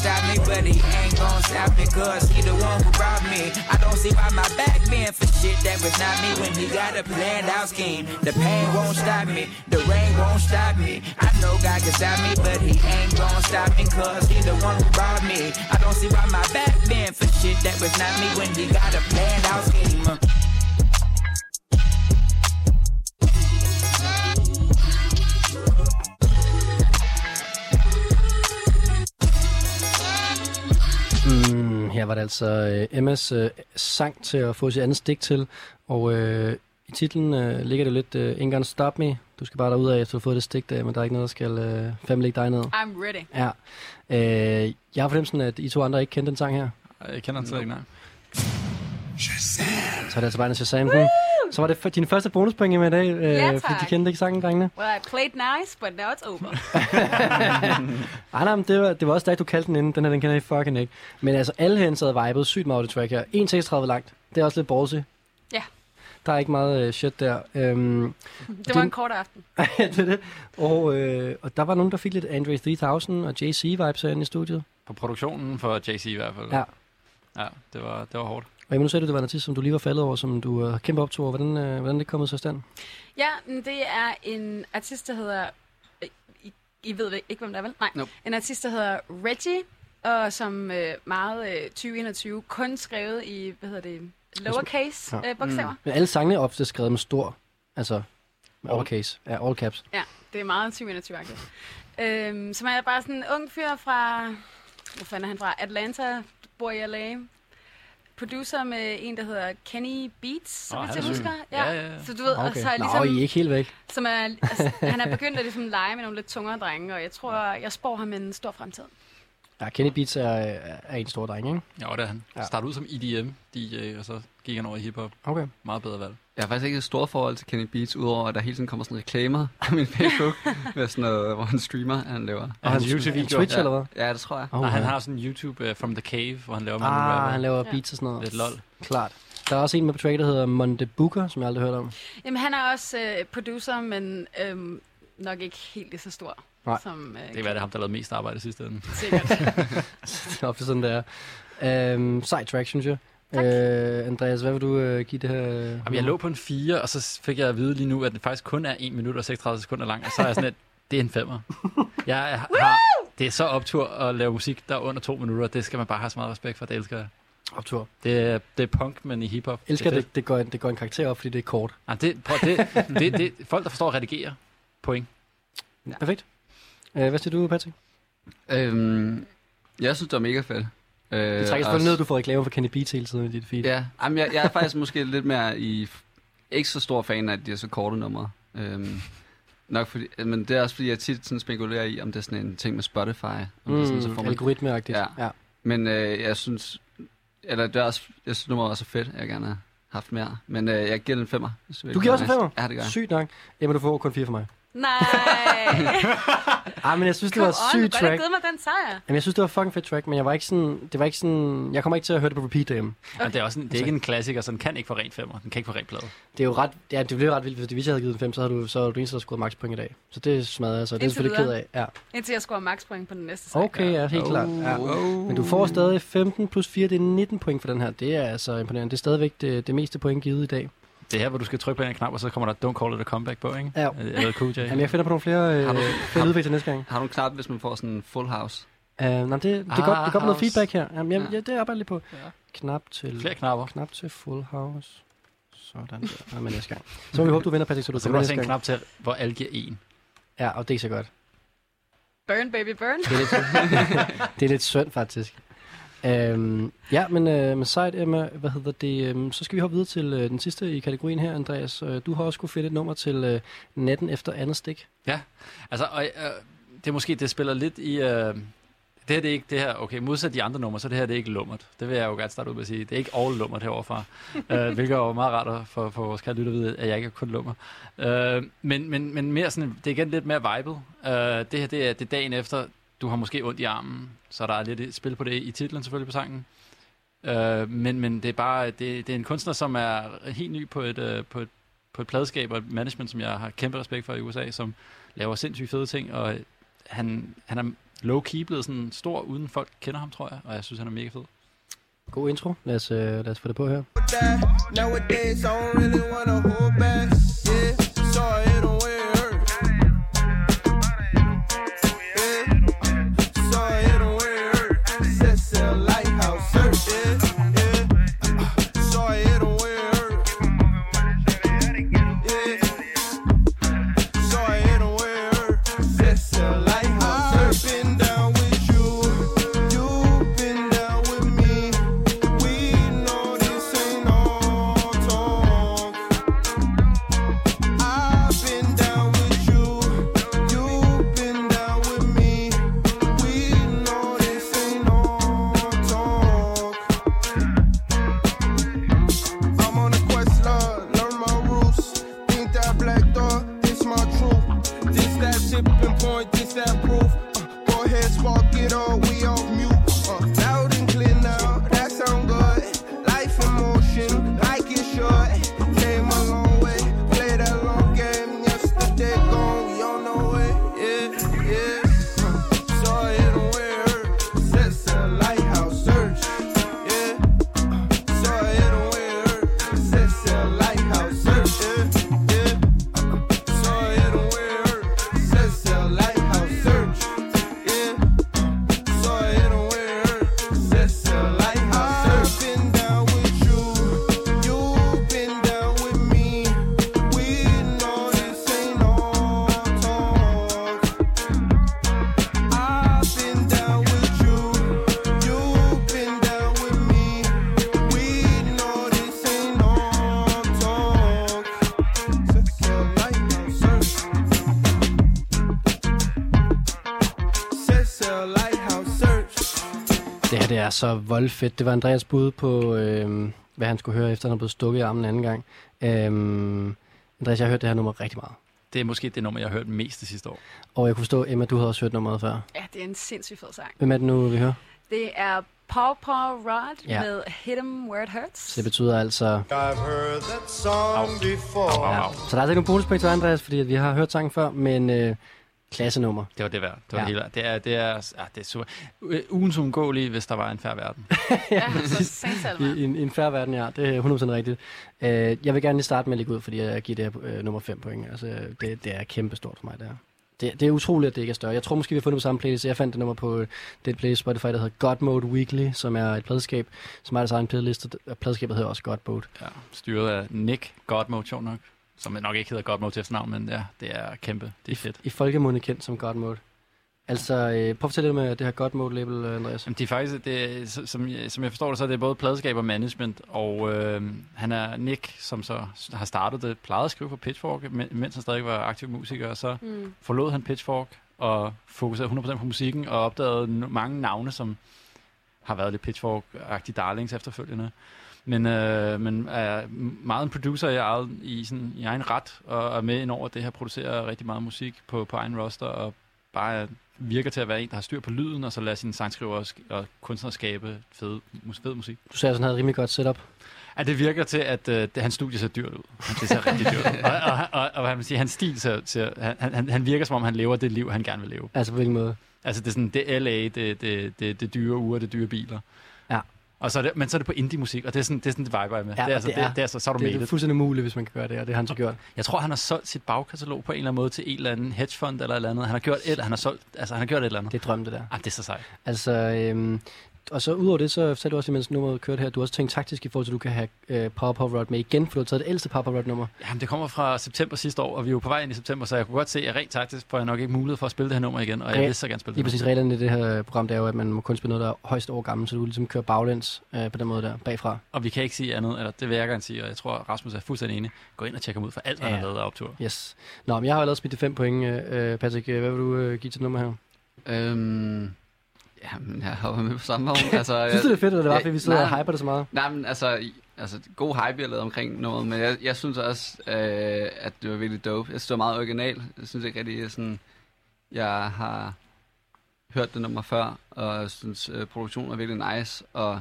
Stop me, but He ain't gonna stop me, cause He the one who brought me. I don't see why my back bend for shit that was not me when He got a planned out scheme. The pain won't stop me, the rain won't stop me. I know God can stop me, but He ain't gonna stop me, cause He the one who brought me. I don't see why my back bend for shit that was not me when He got a planned out scheme. Var det altså øh, Emmas øh, sang til at få sit andet stik til. Og øh, i titlen øh, ligger det lidt øh, Ain't Gonna Stop Me. Du skal bare derud af, efter du har fået det stik der, men der er ikke noget, der skal øh, fandme lægge dig ned. I'm ready. Ja. Øh, jeg har fornemmelsen, at I to andre ikke kendte den sang her. Jeg kender den slet ikke, nej. Så er det altså bare en Shazam. Den. Så var det din første bonuspoint med i dag, øh, Ja, fordi de tak. kendte ikke sangen, drengene. Well, I played nice, but now it's over. Ej, (laughs) nej, men det var, det var også dig, du kaldte den inden. Den her, den kender I fucking ikke. Men altså, alle herinde sad vibet sygt meget det track her. 1.36 langt. Det er også lidt ballsy. Ja. Der er ikke meget uh, shit der. Øhm, (laughs) Det var en kort aften. (laughs) det er det. Og, øh, og der var nogen, der fik lidt Andre 3000 og JC-vibes herinde i studiet. På produktionen for JC i hvert fald. Ja. Ja, det var, det var hårdt. Og nu sagde du, det var en artist, som du lige var faldet over, som du uh, kæmpe optog over. Hvordan, øh, hvordan er det kommet så stand? Ja, men det er en artist, der hedder... øh, I, I ved ikke, hvem der er, vel? Nej. Nope. En artist, der hedder Reggie, og som øh, meget øh, 2021 kun skrevet i, hvad hedder det, lowercase Ja. øh, bogstaver. Men alle sangene er ofte skrevet med stor, altså med overcase, ja, all caps. Ja, det er meget 2021-agtigt. Øhm, som er bare sådan en ung fyr fra... Hvor fanden er han fra? Atlanta, bor i LA. Producer med en, der hedder Kenny Beats, så han jeg er husker. Ja, ja, ja. Så du ved, og Okay. så er Nå, ligesom... I er ikke helt væk. Som er, altså, han er begyndt at ligesom lege med nogle lidt tungere drenge, og jeg tror, jeg spår ham en stor fremtid. Ja, Kenny Beats er, er en stor dreng, ikke? Ja, det er han. Ja. Ja. Startede ud som EDM DJ, og så gik han over i hiphop. Okay. Meget bedre valg. Jeg har faktisk ikke et stort forhold til Kenny Beats, udover at der hele tiden kommer sådan reklamer på min Facebook, (laughs) med sådan noget, hvor han streamer, han laver. Og hans YouTube-video. Twitch, ja. eller hvad? Ja, det tror jeg. Oh, Nej, han har sådan en YouTube uh, From The Cave, hvor han laver mange rapper. Ah, han laver beats og sådan noget. Lidt lol. Klart. Der er også en med på track, der hedder Monte Booker, som jeg aldrig har hørt om. Jamen, han er også øh, producer, men øhm, nok ikke helt lige så stor. Nej. Som, øh, Det kan være, det er ham, der lavede mest arbejde sidste ende. Sikkert. (laughs) det er ofte sådan, det er. Øhm, sej track, synes jeg. Øh, Andreas, hvad vil du øh, give det her? Jamen, jeg lå på en 4, og så fik jeg at vide lige nu, at det faktisk kun er 1 minut og 36 sekunder lang, og så er jeg sådan lidt, (laughs) det er en femmer. Jeg har, det er så optur at lave musik, der er under to minutter. Det skal man bare have så meget respekt for, det elsker jeg. Optur. Det er, det er punk, men i hiphop. Jeg elsker, det. det, det, går, en- det går en karakter op, fordi det er kort. fedt. Ah, det, prøv, det, det, det, folk, der forstår at redigere, point. Ja. Perfekt. Øh, hvad siger du, Patrick? Øhm, jeg synes, det var mega fedt. Øh, Det trækker selvfølgelig ned, at du får reklamer for Kenny Beats hele tiden i dit feed. Ja, jamen, jeg, jeg er faktisk måske lidt mere i... Ikke så stor fan af, at de er så korte numre. Øhm, nok fordi, men det er også fordi, jeg tit sådan spekulerer i, om det er sådan en ting med Spotify. Om det er sådan, så får Mm, man, algoritmeagtigt. Ja. ja. Men øh, jeg synes... Eller det er også, jeg synes, nummeret er så fedt, jeg gerne har haft mere. Men øh, jeg giver den en femmer. Du giver også en femmer? Ja, det gør jeg. Sygt nok. Jamen, du får kun fire for mig. Nej. (laughs) Ah, men jeg synes, det Come var on, sygt track. givet mig den sejr. Jamen, jeg synes, det var fucking fedt track, men jeg var ikke sådan... Det var ikke sådan... Jeg kommer ikke til at høre det på repeat derhjemme. Okay. Men det er, også en, det er ikke en klassiker, så den kan ikke få rent femmer. Den kan ikke få rent plade. Det er jo ret... Ja, det blev ret vildt, fordi hvis jeg havde givet den 5, så havde du, så havde du eneste, der scoret max point i dag. Så det smadrer jeg, så det er selvfølgelig ked af. Ja. Indtil jeg scorer max point på den næste sang. Okay, ja, helt Oh. klart. Ja. Men du får stadig 15 plus 4, det er 19 point for den her. Det er altså imponerende. Det er stadigvæk det, det meste point givet i dag. Det er her, hvor du skal trykke på en knap, og så kommer der Don't Call It A Comeback på, ikke? Ja. Eller Cool J. Jamen, jeg finder på nogle flere, øh, Har du- flere lydeffekter til næste gang. Har du en knap, hvis man får sådan en full house? Uh, nej, det, det, er Ah, godt, det godt med noget house. feedback her. Jamen, jeg, Ja. ja, det arbejder jeg lige på. Ja. Knap til... Flere knapper. Knap til full house. Sådan der. Nå, men næste gang. Så må vi håbe, du vinder, Patrick, så du Så kan du med også næste en gang. knap til, hvor alle giver en. Ja, og det er så godt. Burn, baby, burn. Det er lidt, (laughs) det er lidt synd, faktisk. Øhm, ja, men, øh, men sejt, Emma, hvad hedder det? øhm, så skal vi hoppe videre til øh, den sidste i kategorien her, Andreas. Øh, du har også kunne finde et nummer til øh, natten efter andet stik. Altså, og, øh, det er måske, det spiller lidt i... Øh, det her, det er ikke det her, okay, modsat de andre numre, så det her, det er ikke lummert. Det vil jeg jo gerne starte ud med at sige. Det er ikke all lummert heroverfra. (laughs) øh, hvilket er jo meget rart for, for vores kære lytter at vide, at jeg ikke er kun lummer. Øh, men, men, men mere sådan, det er igen lidt mere vibet. Øh, det her, det er, det er dagen efter, du har måske ondt i armen, så der er lidt et spil på det i titlen selvfølgelig på sangen. Øh, men, men det er bare, det, det er en kunstner, som er helt ny på et, øh, på et, på et pladeskab og et management, som jeg har kæmpe respekt for i USA, som laver sindssygt fede ting, og han, han er low-key blevet sådan stor, uden folk kender ham, tror jeg, og jeg synes, han er mega fed. God intro. Lad os, øh, lad os få det på her. that. Nowadays, I don't really wanna hold back. Yeah, sorry, Det her det er så voldfedt. Det var Andreas bud på, øh, hvad han skulle høre, efter han havde blevet stukket i armen en anden gang. Øh, Andreas, jeg har hørt det her nummer rigtig meget. Det er måske det nummer, jeg har hørt mest det sidste år. Og jeg kunne forstå, Emma, du havde også hørt nummeret før. Ja, det er en sindssygt fed sang. Hvem er det nu, vi hører? Det er Paw Paw Rod Ja. med Hit 'em Where It Hurts. Så det betyder altså... I've heard that song before. Ja. Så der er altså ikke nogen bonuspoint til Andreas, fordi at vi har hørt sangen før, men øh, klassenummer. Det var det værd. Det var Ja. det hele. Det er, det er, ja, det er super. Øh, Ugens undgåelige, hvis der var en færre verden. (laughs) Ja, så Saint I, i, en- en færre verden, ja. Det er 100% rigtigt. Øh, jeg vil gerne lige starte med at lægge ud, fordi jeg giver det her øh, nummer 5 point. Altså, det, det er kæmpe stort for mig, det her. Det, det er utroligt, at det ikke er større. Jeg tror måske, vi har fundet på samme playlist. Jeg fandt det nummer på øh, det playlist Spotify, der hedder God Mode Weekly, som er et pladeskab, som er deres egen playlist, og pladeskabet hedder også God Mode. Ja, styret af Nick Godmode, sjov nok. Som nok ikke hedder Godmode til efternavn, men ja, det er kæmpe. Det er fedt. I folkemunde kendt som God Mode. Altså, øh, prøv at fortælle lidt med det her God Mode label, øh, Andreas. Jamen, de er faktisk, det, er- som, jeg- som jeg forstår det, så er det både pladeskab og management, og øh, han er Nick, som så har startet det, plejede at skrive på Pitchfork, men- mens han stadig var aktiv musiker, og så Mm. forlod han Pitchfork og fokuserede 100% på musikken, og opdagede n- mange navne, som har været lidt Pitchfork-agtige darlings efterfølgende. Men, øh, men er meget en producer i, eget, i, sådan, i egen ret, og er med ind over det her, producerer rigtig meget musik på, på egen roster, og bare virker til at være en, der har styr på lyden, og så lader sine sangskriver og, og kunstnere skabe fed, mus- fed musik. Du at han havde et rimelig godt setup. Ja, det virker til, at øh, det, hans studie ser dyrt ud. Det ser rigtig dyrt ud. Og, og, og, og, hvad man siger, hans stil ser, ser han, han, han virker som om, han lever det liv, han gerne vil leve. Altså, på hvilken måde? Altså, det er sådan, det er LA, det, det, det, det dyre uger, det dyre biler. Ja. Og så er det, men så er det på indie-musik, og det er sådan, det er sådan, det viber jeg med. Ja, det er, altså, det det, er- det, det er, så, så er du Det made er fuldstændig muligt, hvis man kan gøre det, og det har han så gjort. Jeg tror, han har solgt sit bagkatalog på en eller anden måde til en eller anden hedgefond eller et eller andet. Han har gjort et, han har solgt, altså han har gjort et eller andet. Det er det der. Ah, det er så sejt. Altså, øhm, og så udover det, så sagde du også, mens nummeret kørte her, du har også tænkt taktisk i forhold til, at du kan have øh, Power Pop Rod med igen, for du har taget det ældste Power Pop Rod nummer. Jamen, det kommer fra september sidste år, og vi er jo på vej ind i september, så jeg kunne godt se, at rent taktisk får jeg nok ikke mulighed for at spille det her nummer igen, og jeg Ja, vil så gerne spille Lige det. præcis reglerne i det her program, det er jo, at man må kun spille noget, der er højst år gammel, så du ligesom kører baglæns øh, på den måde der, bagfra. Og vi kan ikke sige andet, eller det vil jeg gerne sige, og jeg tror, Rasmus er fuldstændig enig. Gå ind og tjek ham ud for alt, hvad Ja. han har lavet af optur. Yes. Nå, men jeg har allerede smidt de fem point. Øh, Patrick, øh, hvad vil du øh, give til nummer her? Øhm, jamen, jeg har været med på samme vogn. (laughs) Altså, Synes du, det er fedt, eller det var, fordi vi sidder nej, og hyper det så meget? Nej, men altså, altså god hype, jeg lavede omkring noget, men jeg, jeg synes også, øh, at det var virkelig dope. Jeg synes, det var meget original. Jeg synes ikke rigtig, sådan, jeg har hørt det nummer før, og jeg synes, øh, produktionen er virkelig nice, og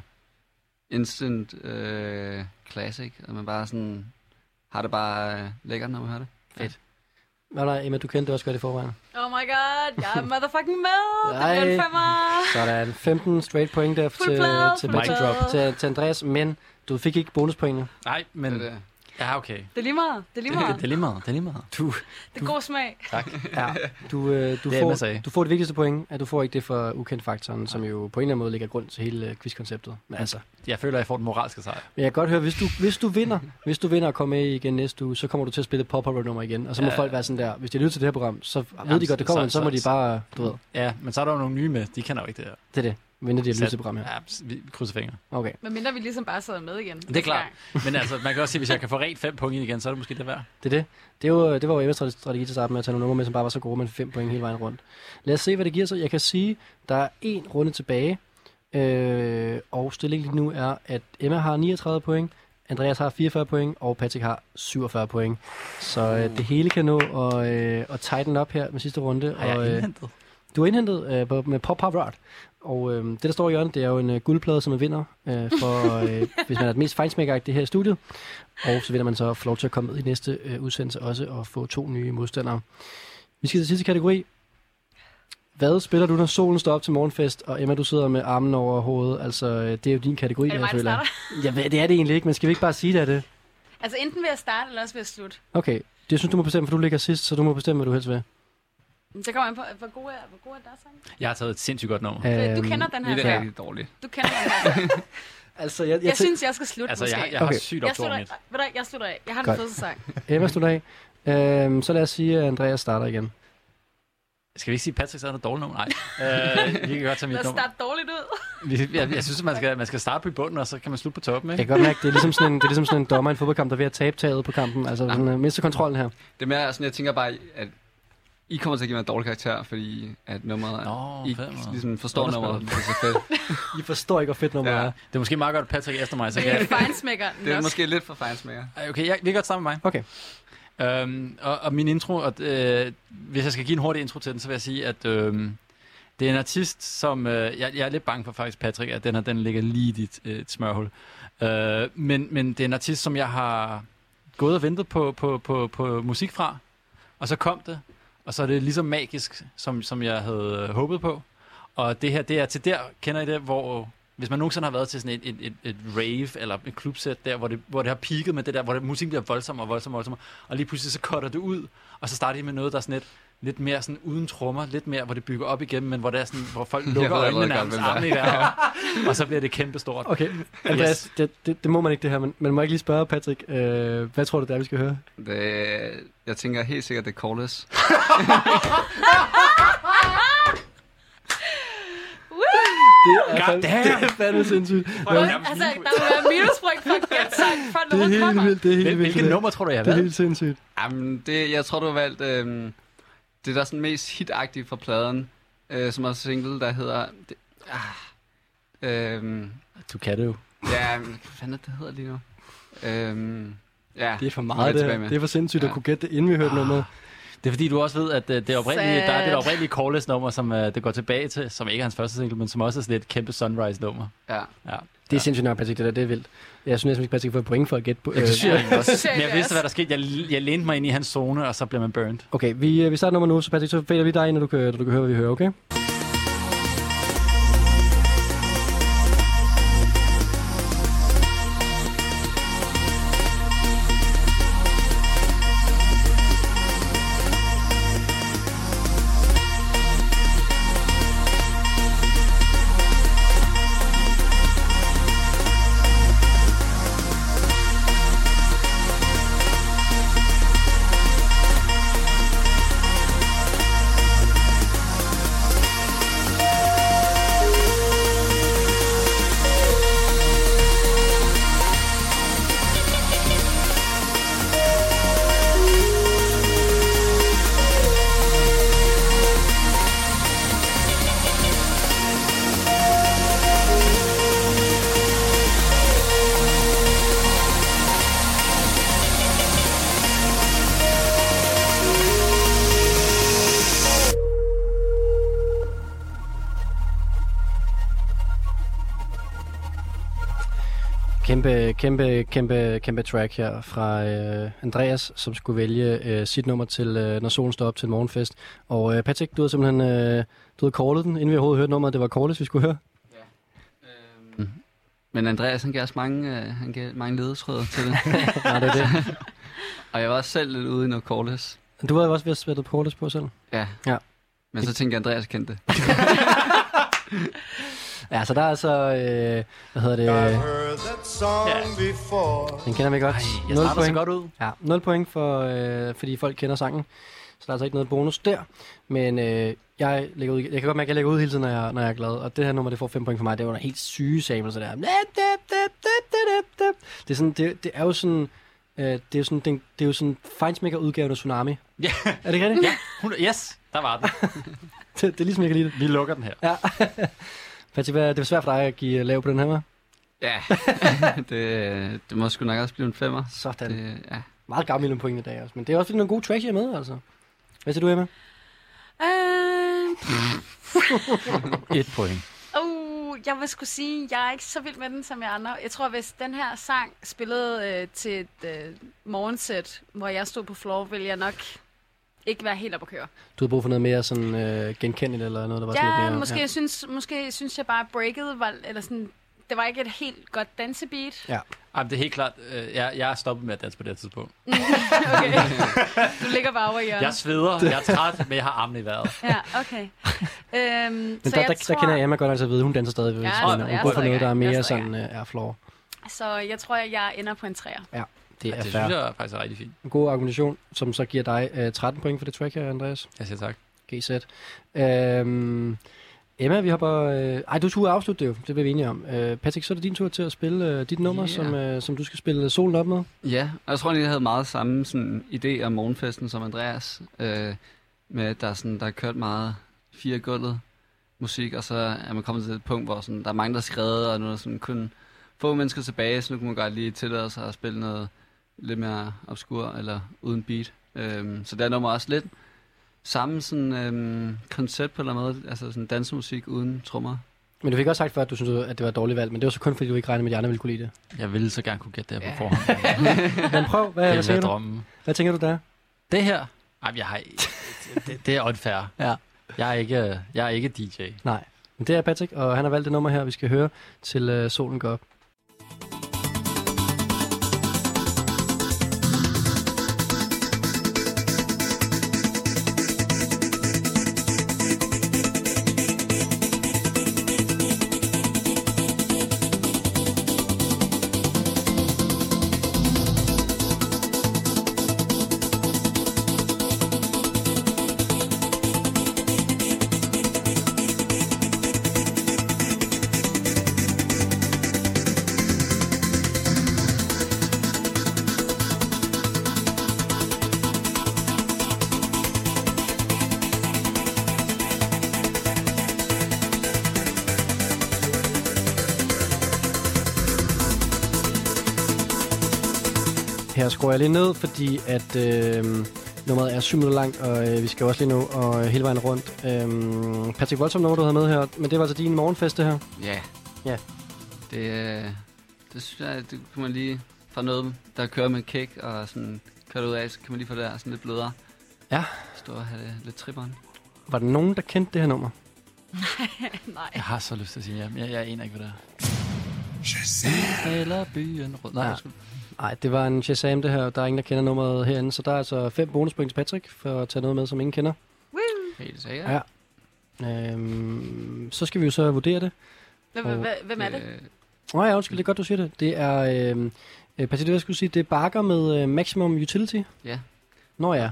instant øh, classic, og man bare sådan, har det bare øh, lækkert, når man hører det. Fedt. Hvad var der, Emma, du kendte det også godt i forvejen. Oh my god, jeg er motherfucking med. (laughs) Det Nej. bliver en femmer. Sådan, 15 straight point der til, plade, til. Drop. Til, til Andreas, men du fik ikke bonuspointene. Nej, men... Det er det. Ja, okay. Det er lige meget. Det er lige meget. Det er lige meget, det er lige meget. Du, Det er god smag. Tak. ja, du, øh, du, Det får, sagde. du får det vigtigste point, at du får ikke det for ukendt-faktoren, som jo på en eller anden måde ligger grund til hele øh, quizkonceptet. Men altså, Jeg føler, at jeg får den moralske sejr. Men jeg kan godt høre, hvis du, hvis du vinder, hvis du vinder og kommer med igen næste uge, så kommer du til at spille pop nummer igen. Og så må Ja. folk være sådan der, hvis de lytter til det her program, så ved Jamen, de godt, det kommer, så- men så, må så- de bare, du ved, Ja, men så er der jo nogle nye med. De kender jo ikke det her. det er det. Venter de at lytte til programmet her. Ja, vi krydser fingre. Okay. Men mindre vi ligesom bare sidder med igen. Det er klart. Men altså, man kan også sige, hvis jeg kan få (laughs) rent fem point ind igen, så er det måske det værd. Det er det. Det, er jo, det var jo Emmas strate- strategi til at starte med at tage nogle numre med, som bare var så gode, man fik fem point hele vejen rundt. Lad os se, hvad det giver sig. Jeg kan sige, der er en runde tilbage, øh, og stillingen lige nu er, at Emma har 39 point, Andreas har 44 point, og Patrick har 47 point. Så øh, det hele kan nå at, øh, at tighten op her med sidste runde. Har jeg og, øh, indhentet? Du har indhentet øh, på- med Pop Pop Rod. Og øh, det, der står i hjørnet, det er jo en øh, guldplade, som man vinder, øh, for, øh, (laughs) hvis man er det mest fejnsmækkeragtige her i studiet. Og så vinder man så få lov til at komme med i næste øh, udsendelse også og få to nye modstandere. Vi skal til sidste kategori. Hvad spiller du, når solen står op til morgenfest, og Emma, du sidder med armen over hovedet? Altså, øh, det er jo din kategori, Er det jeg mig, føler. Ja, hvad- det er det egentlig ikke, men skal vi ikke bare sige det af det? Altså enten vil jeg starte, eller også vil jeg slutte. Okay, det synes du må bestemme, for du ligger sidst, så du må bestemme, hvad du helst vil. Så kommer an på, hvor god er, hvor god er deres sang? Jeg har taget et sindssygt godt nummer. Øh, Du Øhm, kender den her Det er rigtig dårligt. Du kender den her. (laughs) Altså, jeg, jeg, Jeg synes, jeg skal slutte Altså, måske. jeg, jeg har Okay. sygt jeg optur slutter, mit. ved du, jeg slutter af. Jeg har den fedeste sang. Emma slutter af. Øhm, så lad os sige, at Andreas starter igen. Skal vi ikke sige, at Patrick et dårligt nummer? Nej. (laughs) øh, vi kan godt tage mit Lad os starte dårligt ud. Vi- Jeg, jeg synes, at man skal, man skal starte på bunden, og så kan man slutte på toppen, Jeg ikke? kan godt mærke, det er ligesom sådan en, det er ligesom sådan en dommer i en fodboldkamp, der er ved at tabe taget på kampen. Altså, sådan, uh, mister kontrollen her. Det er mere sådan, jeg tænker bare, at I kommer til at give mig en dårlig karakter, fordi at nummeret Nå, ikke fedt, ligesom forstår Underspiller nummeret. Det er så fedt. (laughs) I forstår ikke, hvor fedt nummer Ja. er. Det er måske meget godt, at Patrick er efter mig, så Det kan er jeg... fejnsmækker. Det er måske lidt for fejnsmækker. Ej, Okay, jeg, vi kan godt starte med mig. Okay. Øhm, og, og min intro, og, øh, hvis jeg skal give en hurtig intro til den, så vil jeg sige, at, øh, Det er en artist, som... Øh, jeg, jeg er lidt bange for faktisk, Patrick, at den her, den ligger lige i dit øh, smørhul. Øh, men, men det er en artist, som jeg har gået og ventet på, på, på, på musik fra. Og så kom det. Og så er det ligesom magisk, som, som jeg havde øh, håbet på. Og det her, det er til der, kender I det, hvor... Hvis man nogensinde har været til sådan et, et, et, et rave eller et klubsæt der, hvor det, hvor det har peaked med det der, hvor det, musikken bliver voldsommere og voldsommere og voldsommere, og lige pludselig så cutter det ud, og så starter de med noget, der er sådan et, lidt mere sådan uden trommer, lidt mere, hvor det bygger op igen, men hvor, det er sådan, hvor folk (laughs) lukker øjnene nærmest armene i det er. vejret, (laughs) og så bliver det kæmpe stort. Okay, Andreas, det, det, det må man ikke det her, men, men må jeg ikke lige spørge Patrick, øh, hvad tror du, det er, vi skal høre? Det, jeg tænker helt sikkert, det er Corliss. (laughs) Det er, God damn. det er fandme sindssygt. Altså, der vil være minuspoint for at sang, for Det er helt kommer. vildt, det er helt vildt. hvilket det. nummer tror du, jeg har Det er valgt? helt sindssygt. Jamen, det, jeg tror, du har valgt øhm, det, der er sådan mest hitagtige fra pladen, øh, som er single, der hedder... Det, ah, øhm, Du kan det jo. ja, hvad fanden er det, det hedder lige nu? Øhm, ja, Det er for meget, det med. Det er for sindssygt at Ja. kunne gætte det, inden vi hørte nummeret. Det er fordi, du også ved, at øh, det oprindelige, der er det oprindelige Corliss nummer, som øh, det går tilbage til, som ikke er hans første single, men som også er sådan et kæmpe Sunrise-nummer. Ja. Ja. Det er sindssygt nok, Patrick, det der, det er vildt. Jeg synes næsten ikke, Patrick får point for at gætte på. Ja, det synes jeg også. Men jeg vidste, hvad der skete. Jeg, jeg lænede mig ind i hans zone, og så blev man burned. Okay, vi, øh, vi starter nummer nu, så Patrick, så fader vi dig ind, når du kan, når du kan høre, hvad vi hører, okay? Kæmpe, kæmpe, kæmpe, kæmpe track her fra øh, Andreas, som skulle vælge øh, sit nummer til, øh, når solen står op til morgenfest. Og øh, Patrick, du havde simpelthen øh, du havde callet den, inden vi overhovedet hørte nummeret. Det var Corliss, vi skulle høre. Øhm, men Andreas, han gav os mange, øh, han gav mange ledetråde til det. (laughs) Nej, det er det. (laughs) Og jeg var også selv lidt ude i noget Corliss. Du var jo også ved at sætte Corliss på selv. Ja. Ja. Men så tænkte jeg, Andreas kendte det. (laughs) Ja, så der er altså, øh, hvad hedder det, before. den kender vi godt. Ej, jeg Nul starter så point. godt ud. Ja, 0 point, for, øh, fordi folk kender sangen. Så der er altså ikke noget bonus der. Men øh, jeg, lægger ud, jeg kan godt mærke, at jeg lægger ud hele tiden, når jeg, når jeg er glad. Og det her nummer, det får 5 point for mig. Det er jo en helt syge sample, så der. Det er, sådan, det, det er jo sådan... Øh, det er jo sådan, det, det er jo sådan Feinsmaker udgaven af Tsunami. (laughs) Ja, Er det rigtigt? ja. Hun, yes, der var den. (laughs) det, det er ligesom, jeg kan lide det. Vi lukker den her. Ja. (laughs) Patrick, hvad- det var svært for dig at give lav på den her, hva'? Ja, (laughs) det, det må sgu nok også blive en femmer. Sådan. Det, ja. Meget gammel en point i dag også. Men det er også fordi, nogle gode tracks, jeg er med, altså. Hvad siger du, Emma? Øh, Et point. uh, jeg vil skulle sige, jeg er ikke så vild med den som jeg andre. Jeg tror, hvis den her sang spillede øh, til et øh, morgensæt, hvor jeg stod på floor, ville jeg nok ikke være helt op at køre. Du har brug for noget mere sådan øh, genkendeligt, eller noget, der var sådan Ja, lidt mere... måske, synes, måske synes jeg bare, at breaket var, eller sådan, det var ikke et helt godt dansebeat. Ja. Ej, men det er helt klart. Øh, jeg, jeg er stoppet med at danse på det her tidspunkt. (laughs) Okay. Du ligger bare over i hjørnet. Jeg sveder, jeg er træt, men jeg har armene i vejret. Ja, okay. Øhm, Men så der, jeg der, tror, der kender jeg Emma godt altså at vide, hun danser stadig. Ja, Ja, jeg hun er går for noget, der er. Jeg er mere sådan uh, airfloor. Så jeg tror, jeg ender på en træer. Ja, det er Det synes jeg faktisk er rigtig fint. En god argumentation, som så giver dig uh, 13 point for det track her, Andreas. Jeg siger tak. GZ. Øhm, Emma, vi hopper... Øh, ej, du turde afslutte det jo. Det bliver vi enige om. Øh, Patrick, så er det din tur til at spille øh, dit nummer, Yeah. som, øh, som du skal spille solen op med. Ja, og jeg tror egentlig, jeg havde meget samme sådan, idé om morgenfesten som Andreas. Øh, med at der, er sådan, der er kørt meget fire gulvet musik, og så er man kommet til et punkt, hvor sådan, der er mange, der er skrevet, og nu er der sådan kun få mennesker tilbage, så nu kan man godt lige tillade sig at spille noget lidt mere obskur eller uden beat. Øh, så det er nummer også lidt samme sådan, øhm, koncept på en eller anden måde, altså sådan dansemusik uden trommer. Men du fik også sagt før, at du synes, at det var et dårligt valg, men det var så kun, fordi du ikke regnede med, at de andre ville kunne lide det. Jeg ville så gerne kunne gætte det her på forhånd. (laughs) Men prøv, hvad, hvad, det tænker er du? drømmen. hvad tænker du der? Det her? Ej, jeg har... Det, det er unfair. Ja. Jeg er ikke, jeg er ikke DJ. Nej, men det er Patrick, og han har valgt det nummer her, vi skal høre til øh, solen går op. fordi at øh, nummeret er 7 minutter langt, og øh, vi skal også lige nå og, øh, hele vejen rundt. Øh, Patrick Voldsom nummer, du havde med her, men det var altså din morgenfest, det her. Ja. Ja. Det, øh, det synes jeg, det kan man lige fra noget, der kører med kick og sådan kører det ud af, så kan man lige få det der sådan lidt blødere. Ja. Stå og have det lidt tripperen. Var der nogen, der kendte det her nummer? Nej. (laughs) Jeg har så lyst til at sige ja, men jeg, jeg aner ikke, hvad det er. Eller byen rød. Nej, Ja. Nej, det var en Shazam, det her. Der er ingen, der kender nummeret herinde, så der er altså fem bonuspoint til Patrick for at tage noget med, som ingen kender. Helt sikkert. Ja. Øhm, så skal vi jo så vurdere det. Hvem, er det? Øh, Nå ja, undskyld, det er godt, du siger det. Det er, øhm, øh, Patrick, det jeg skulle sige, det er Barker med øh, Maximum Utility. Ja. Nå ja.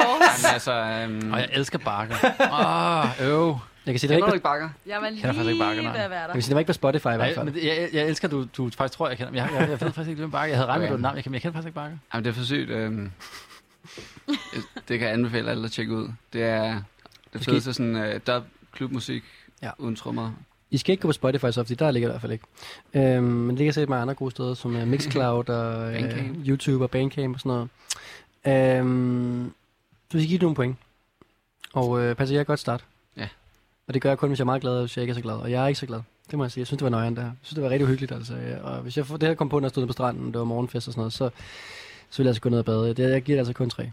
Jamen, altså, øhm, Og jeg elsker bakker. Åh, øv. Jeg kan sige, det er Kender ikke du ikke bakker? Jeg var Kender faktisk ikke lige Bakker, nej. ved at være jeg der. kan sige, det var ikke på Spotify i hvert fald. men jeg, jeg elsker, du, du faktisk tror, jeg kender. Jeg, jeg, jeg, jeg ved faktisk ikke, hvem bakker. Jeg havde regnet med, Okay. du navn. Jeg, kan- jeg kender faktisk ikke bakker. Jamen, det er for sygt. Øhm, det kan jeg anbefale alle at tjekke ud. Det er det fedeste sådan uh, dub klubmusik Ja. uden trommer. I skal ikke gå på Spotify så, fordi der ligger det i hvert fald ikke. Øhm, men det ligger sikkert mange andre gode steder, som uh, Mixcloud og uh. YouTube og Bandcamp og sådan noget. Øhm, så vi skal give nogle point. Og uh, Patrick, jeg kan godt starte. Og det gør jeg kun, hvis jeg er meget glad, og hvis jeg ikke er så glad. Og jeg er ikke så glad. Det må jeg sige. Jeg synes, det var nøjeren det her. Jeg synes, det var rigtig uhyggeligt. Altså. Og hvis jeg får det her kom på, når jeg stod på stranden, det var morgenfest og sådan noget, så, så vil jeg altså gå ned og bade. Det, jeg giver det altså kun tre.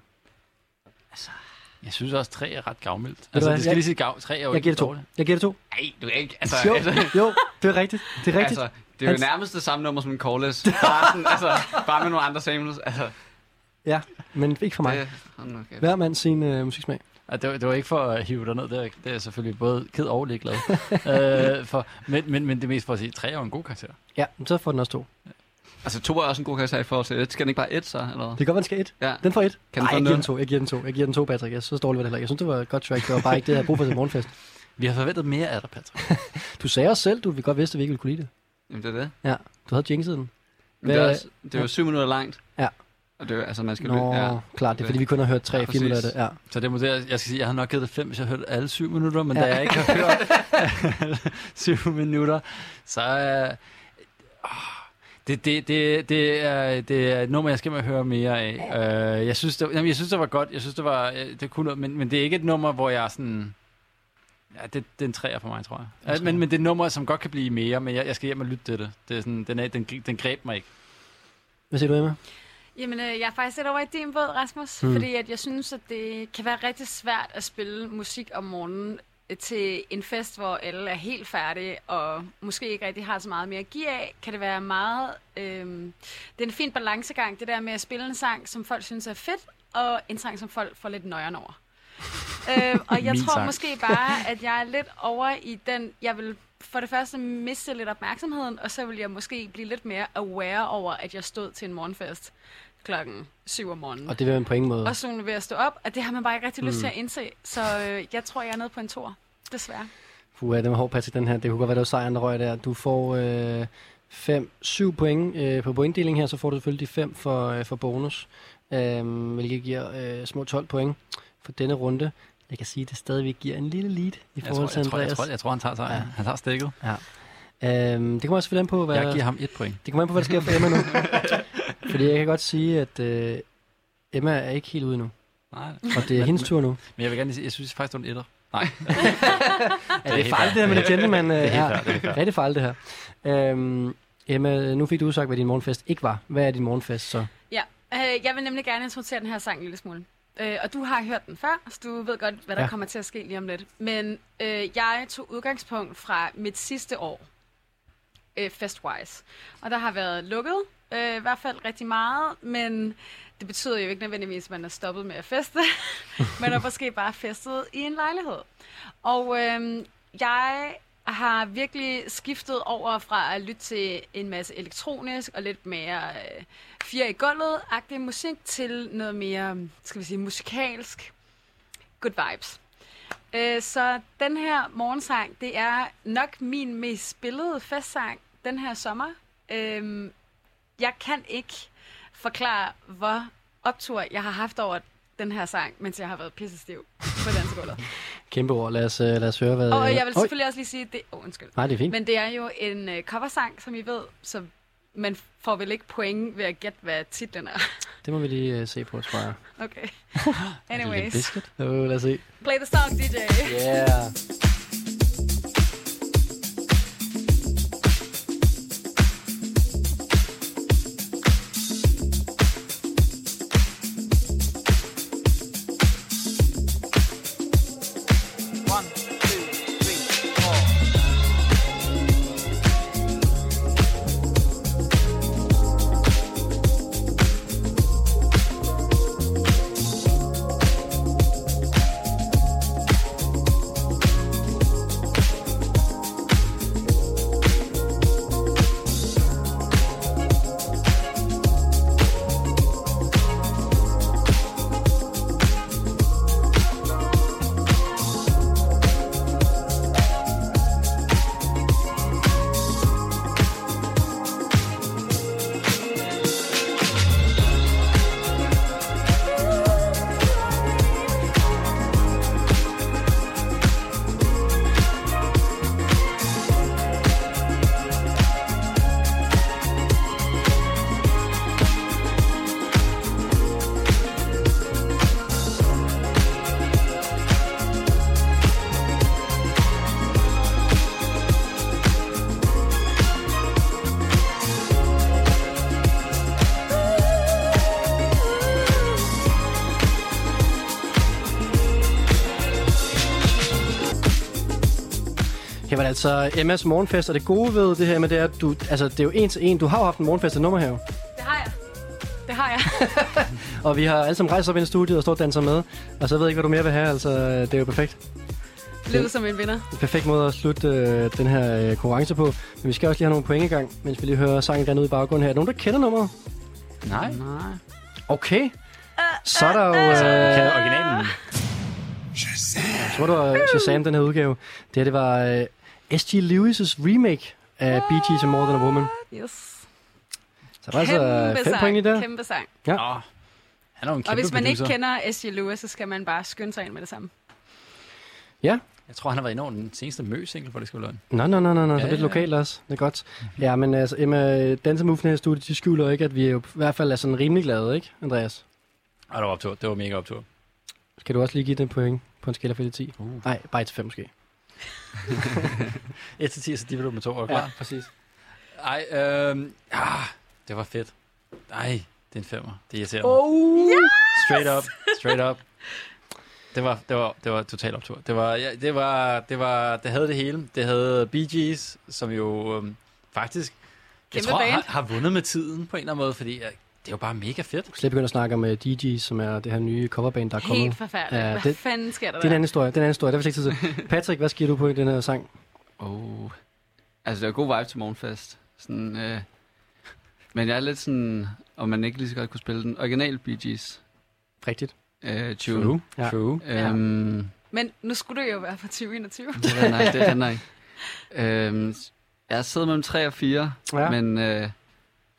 Jeg synes også, tre er ret gavmildt. Altså, det skal Jeg- lige sige gav. Tre er jo Jeg giver det to. dårligt. Jeg giver det to. Nej, du er ikke... Altså, Jo, altså, jo, det er rigtigt. Det er rigtigt. altså, det er jo Hans- nærmest det samme nummer som en callless. Bare, sådan, altså, bare med nogle andre samples. Altså, Ja, men ikke for mig. det, kæft. Hver mand sin øh, musiksmag. Ja, det, var, det var ikke for at hive dig ned. Det er, det er jeg selvfølgelig både ked og lidt glad (laughs) øh, for. Men, men, men det er mest for at sige, tre er jo en god karakter. Ja, så får den også to. Altså, to er også en god karakter i forhold til et. Skal den ikke bare et, så? Eller? Det kan godt den skal et. Ja. Den får et. Kan den få jeg giver den to. Jeg giver den to. Jeg giver den to, Patrick. Jeg synes dårligt var det heller ikke. Jeg synes, det var et godt track. Det var bare ikke det, jeg havde brug for til morgenfest. (laughs) Vi har forventet mere af dig, Patrick. (laughs) Du sagde også selv, du vi godt vidste, at vi ikke ville kunne lide det. Jamen, det er det. Ja, du havde jinxet den. Men det, er Hvad- også, det er jo syv minutter langt. Ja. Og det er, altså, man skal Nå, løbe. Ja. klart. Det er fordi, vi kun har hørt tre, Ja, fire minutter af præcis. det. Ja. Så det må det, jeg skal sige, jeg har nok givet det fem, hvis jeg har hørt alle syv minutter, men Ja. da jeg ikke har hørt (laughs) syv minutter, så er... åh, det, det, det, det, er, det er et nummer, jeg skal med høre mere af. Uh, jeg, synes, det, jamen, jeg synes, det var godt. Jeg synes, det var øh, det kunne noget, men, men det er ikke et nummer, hvor jeg er sådan... Ja, det, det er en træer for mig, tror jeg. Ja, men, men det er et nummer, som godt kan blive mere, men jeg, jeg skal hjem og lytte til det. det er sådan, den, er, den, den greb mig ikke. Hvad siger du, Emma? Jamen, øh, jeg er faktisk lidt over i din båd, Rasmus. Hmm. Fordi at jeg synes, at det kan være rigtig svært at spille musik om morgenen øh, til en fest, hvor alle er helt færdige, og måske ikke rigtig har så meget mere at give af, kan det være meget... Øh, det er en fin balancegang, det der med at spille en sang, som folk synes er fedt, og en sang, som folk får lidt nøjeren over. (laughs) øh, og jeg Min tror sang. måske bare, at jeg er lidt over i den... Jeg vil for det første miste lidt opmærksomheden, og så vil jeg måske blive lidt mere aware over, at jeg stod til en morgenfest klokken 7 om morgenen. Og det vil man på ingen måde. Og så er hun ved at stå op, og det har man bare ikke rigtig lyst Mm. til at indse. Så øh, jeg tror, jeg er nede på en tor. Desværre. Puh, ja, den var hård, Patrick, den her. Det kunne godt være, det var sejren, der røg der. Du får øh, 5, 7 point øh, på pointdeling her, så får du selvfølgelig de 5 for, øh, for bonus, øh, hvilket giver øh, små 12 point for denne runde. Jeg kan sige, at det stadigvæk giver en lille lead i Jeg forhold tror, til jeg, tror, jeg, Andreas. tror, jeg tror, han tager sig. Ja. Ja. Han tager stikket. Øhm, det kommer også selvfølgelig an på, hvad, Jeg giver ham et point. det kommer an på, hvad der sker for Emma nu. (laughs) Fordi jeg kan godt sige, at øh, Emma er ikke helt ude nu. Nej. Og det er hendes tur nu. Men jeg vil gerne sige, jeg synes faktisk, det var en etter. Nej. Ja, (laughs) det er fejl, det her med det gentleman. Det er er rigtig fejl, det her. Øhm, Emma, nu fik du sagt, hvad din morgenfest ikke var. Hvad er din morgenfest så? Ja, øh, jeg vil nemlig gerne introducere den her sang en lille smule. Øh, og du har hørt den før, så du ved godt, hvad der ja. kommer til at ske lige om lidt. Men øh, jeg tog udgangspunkt fra mit sidste år, øh, festwise. Og der har været lukket, øh, i hvert fald rigtig meget, men det betyder jo ikke nødvendigvis, at man er stoppet med at feste. (laughs) man har måske bare festet i en lejlighed. Og øh, jeg har virkelig skiftet over fra at lytte til en masse elektronisk og lidt mere øh, fire i gulvet-agtig musik til noget mere, skal vi sige, musikalsk. Good vibes. Øh, så den her morgensang, det er nok min mest spillede festsang den her sommer. Øh, jeg kan ikke forklare, hvor optur jeg har haft over den her sang, mens jeg har været pissestiv på dansegulvet. (laughs) Kæmpe ord. Lad os, uh, lad os høre, hvad... Og jeg vil selvfølgelig også lige sige, det, oh, undskyld. Nej, det er fint. Men det er jo en uh, coversang, som I ved, så man får vel ikke point ved at gætte, hvad titlen er. (laughs) Det må vi lige uh, se på, tror jeg. Okay. (laughs) Anyways, Biscuit. Jo, lad os se. play the song, DJ. Yeah. Altså Emmas morgenfest, og det gode ved det her med det er, at du, altså, det er jo en til en. Du har jo haft en morgenfest af nummer her, jo. Det har jeg. Det har jeg. (laughs) og vi har alle sammen rejst op ind i studiet og stået og danser med. Og så ved jeg ikke, hvad du mere vil have, altså det er jo perfekt. Levet som en vinder. En perfekt måde at slutte øh, den her øh, konkurrence på. Men vi skal også lige have nogle point i gang, mens vi lige hører sangen gerne ud i baggrunden her. Er der nogen, der kender nummeret? Nej. Nej. Okay. Så er der jo... Øh, Kender originalen. så var der Shazam, den her udgave. Det her, det var øh, S.G. Lewis' remake af Bee Gees' More Than a Woman. Yes. Så der er altså Kæmpe fem sang. point i der. Kæmpe sang. Ja. Åh, han er en Og kæmpe hvis man ikke producer. kender S.G. Lewis, så skal man bare skynde sig ind med det samme. Ja. Jeg tror, han har været over den seneste Mø-single, hvor det skal være løgn. Nå, nå, nå, nå, nå. så Ja, det er ja, lokalt også. Det er godt. Ja, men altså, Emma, dansemovene her i studiet, de skjuler ikke, at vi er jo i hvert fald er sådan rimelig glade, ikke, Andreas? Og det var optur. Det var mega optur. Skal du også lige give den point på en skala fra 10? Uh. Nej, bare til 5 måske. (laughs) 1 til 10, så de vil du med to år. Klar? præcis. Ej, øhm, ah, det var fedt. Ej, det er en femmer. Det irriterer mig. Oh! Straight up, straight up. Det var, det var, det var total optur. Det var, ja, det var, det var, det havde det hele. Det havde Bee Gees, som jo øhm, faktisk, jeg Kæmpe tror, band. har, har vundet med tiden på en eller anden måde, fordi øh, det er jo bare mega fedt. Så jeg begynder at snakke om uh, DG, som er det her nye coverband, der er kommet. Helt forfærdeligt. Ja, Hvad det- fanden sker der Det er en der? anden historie. Det er en anden historie. Det er ikke tid til. (laughs) Patrick, hvad sker du på i den her sang? Oh. Altså, det er god vibe til morgenfest. Sådan, øh, men jeg er lidt sådan, om man ikke lige så godt kunne spille den original Bee Gees Rigtigt. øh, tune. True, Ja. true. Øhm, Men nu skulle du jo være fra 2021. det er nej, det er nej. (laughs) Øhm, jeg har siddet mellem 3 og 4, Ja. ja. men øh,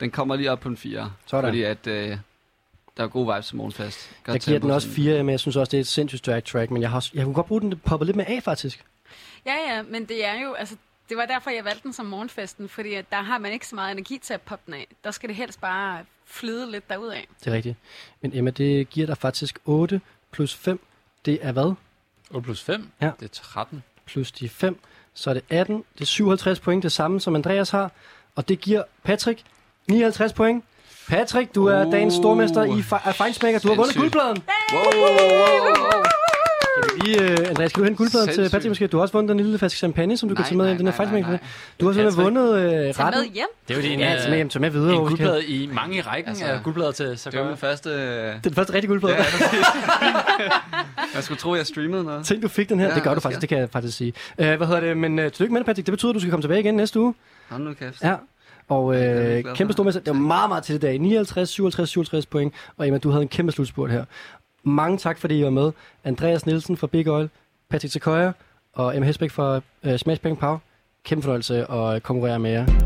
den kommer lige op på en 4. Sådan. Fordi at øh, der er god vibes til morgenfest. Godt Jeg giver den også sådan. 4, men jeg synes også, det er et sindssygt stærkt track, men jeg, har, jeg kunne godt bruge den, det popper lidt med af, faktisk. Ja, ja, men det er jo, altså, det var derfor, jeg valgte den som morgenfesten, fordi at der har man ikke så meget energi til at poppe den af. Der skal det helst bare flyde lidt derudad. Det er rigtigt. Men Emma, det giver dig faktisk 8 plus 5, det er hvad? 8 plus 5, Ja. det er 13. Plus de 5, så er det 18. Det er 57 point, det samme som Andreas har. Og det giver Patrick 59 point. Patrick, du er Uh, dagens stormester i Fe- af Fejnsmækker. Du har vundet guldpladen. Wow, wow, wow, wow. Kan vi lige, uh, Andreas, kan du hente guldpladen til. Patrick måske? Du har også vundet den lille flaske champagne, som du kan Nej, tage med nej, i den her nej, Du har simpelthen Patrick. vundet uh, Tag med retten. hjem. Det er jo din, Ja, tag med hjem, tag med videre. en kan- guldplade i mange i rækken Altså, af guldplader til Det var min første... øh, Det er den første rigtige guldplade. Ja, (laughs) jeg skulle tro, jeg streamede noget. Tænk, du fik den her. Ja, det gør du faktisk, det kan jeg faktisk sige. Uh, hvad hedder det? Men uh, tillykke med det, Patrick. Det betyder, at du skal komme tilbage igen næste uge. Hold nu kæft. Ja. Og øh, kæmpe for. stor mester. Det var meget, meget til i dag. 59, 57, 57 point. Og Emma, du havde en kæmpe slutspurt her. Mange tak, fordi I var med. Andreas Nielsen fra Big Oil, Patrick Sequoia og Emma Hesbæk fra øh, Smash Bang Pow. Kæmpe fornøjelse at konkurrere med jer.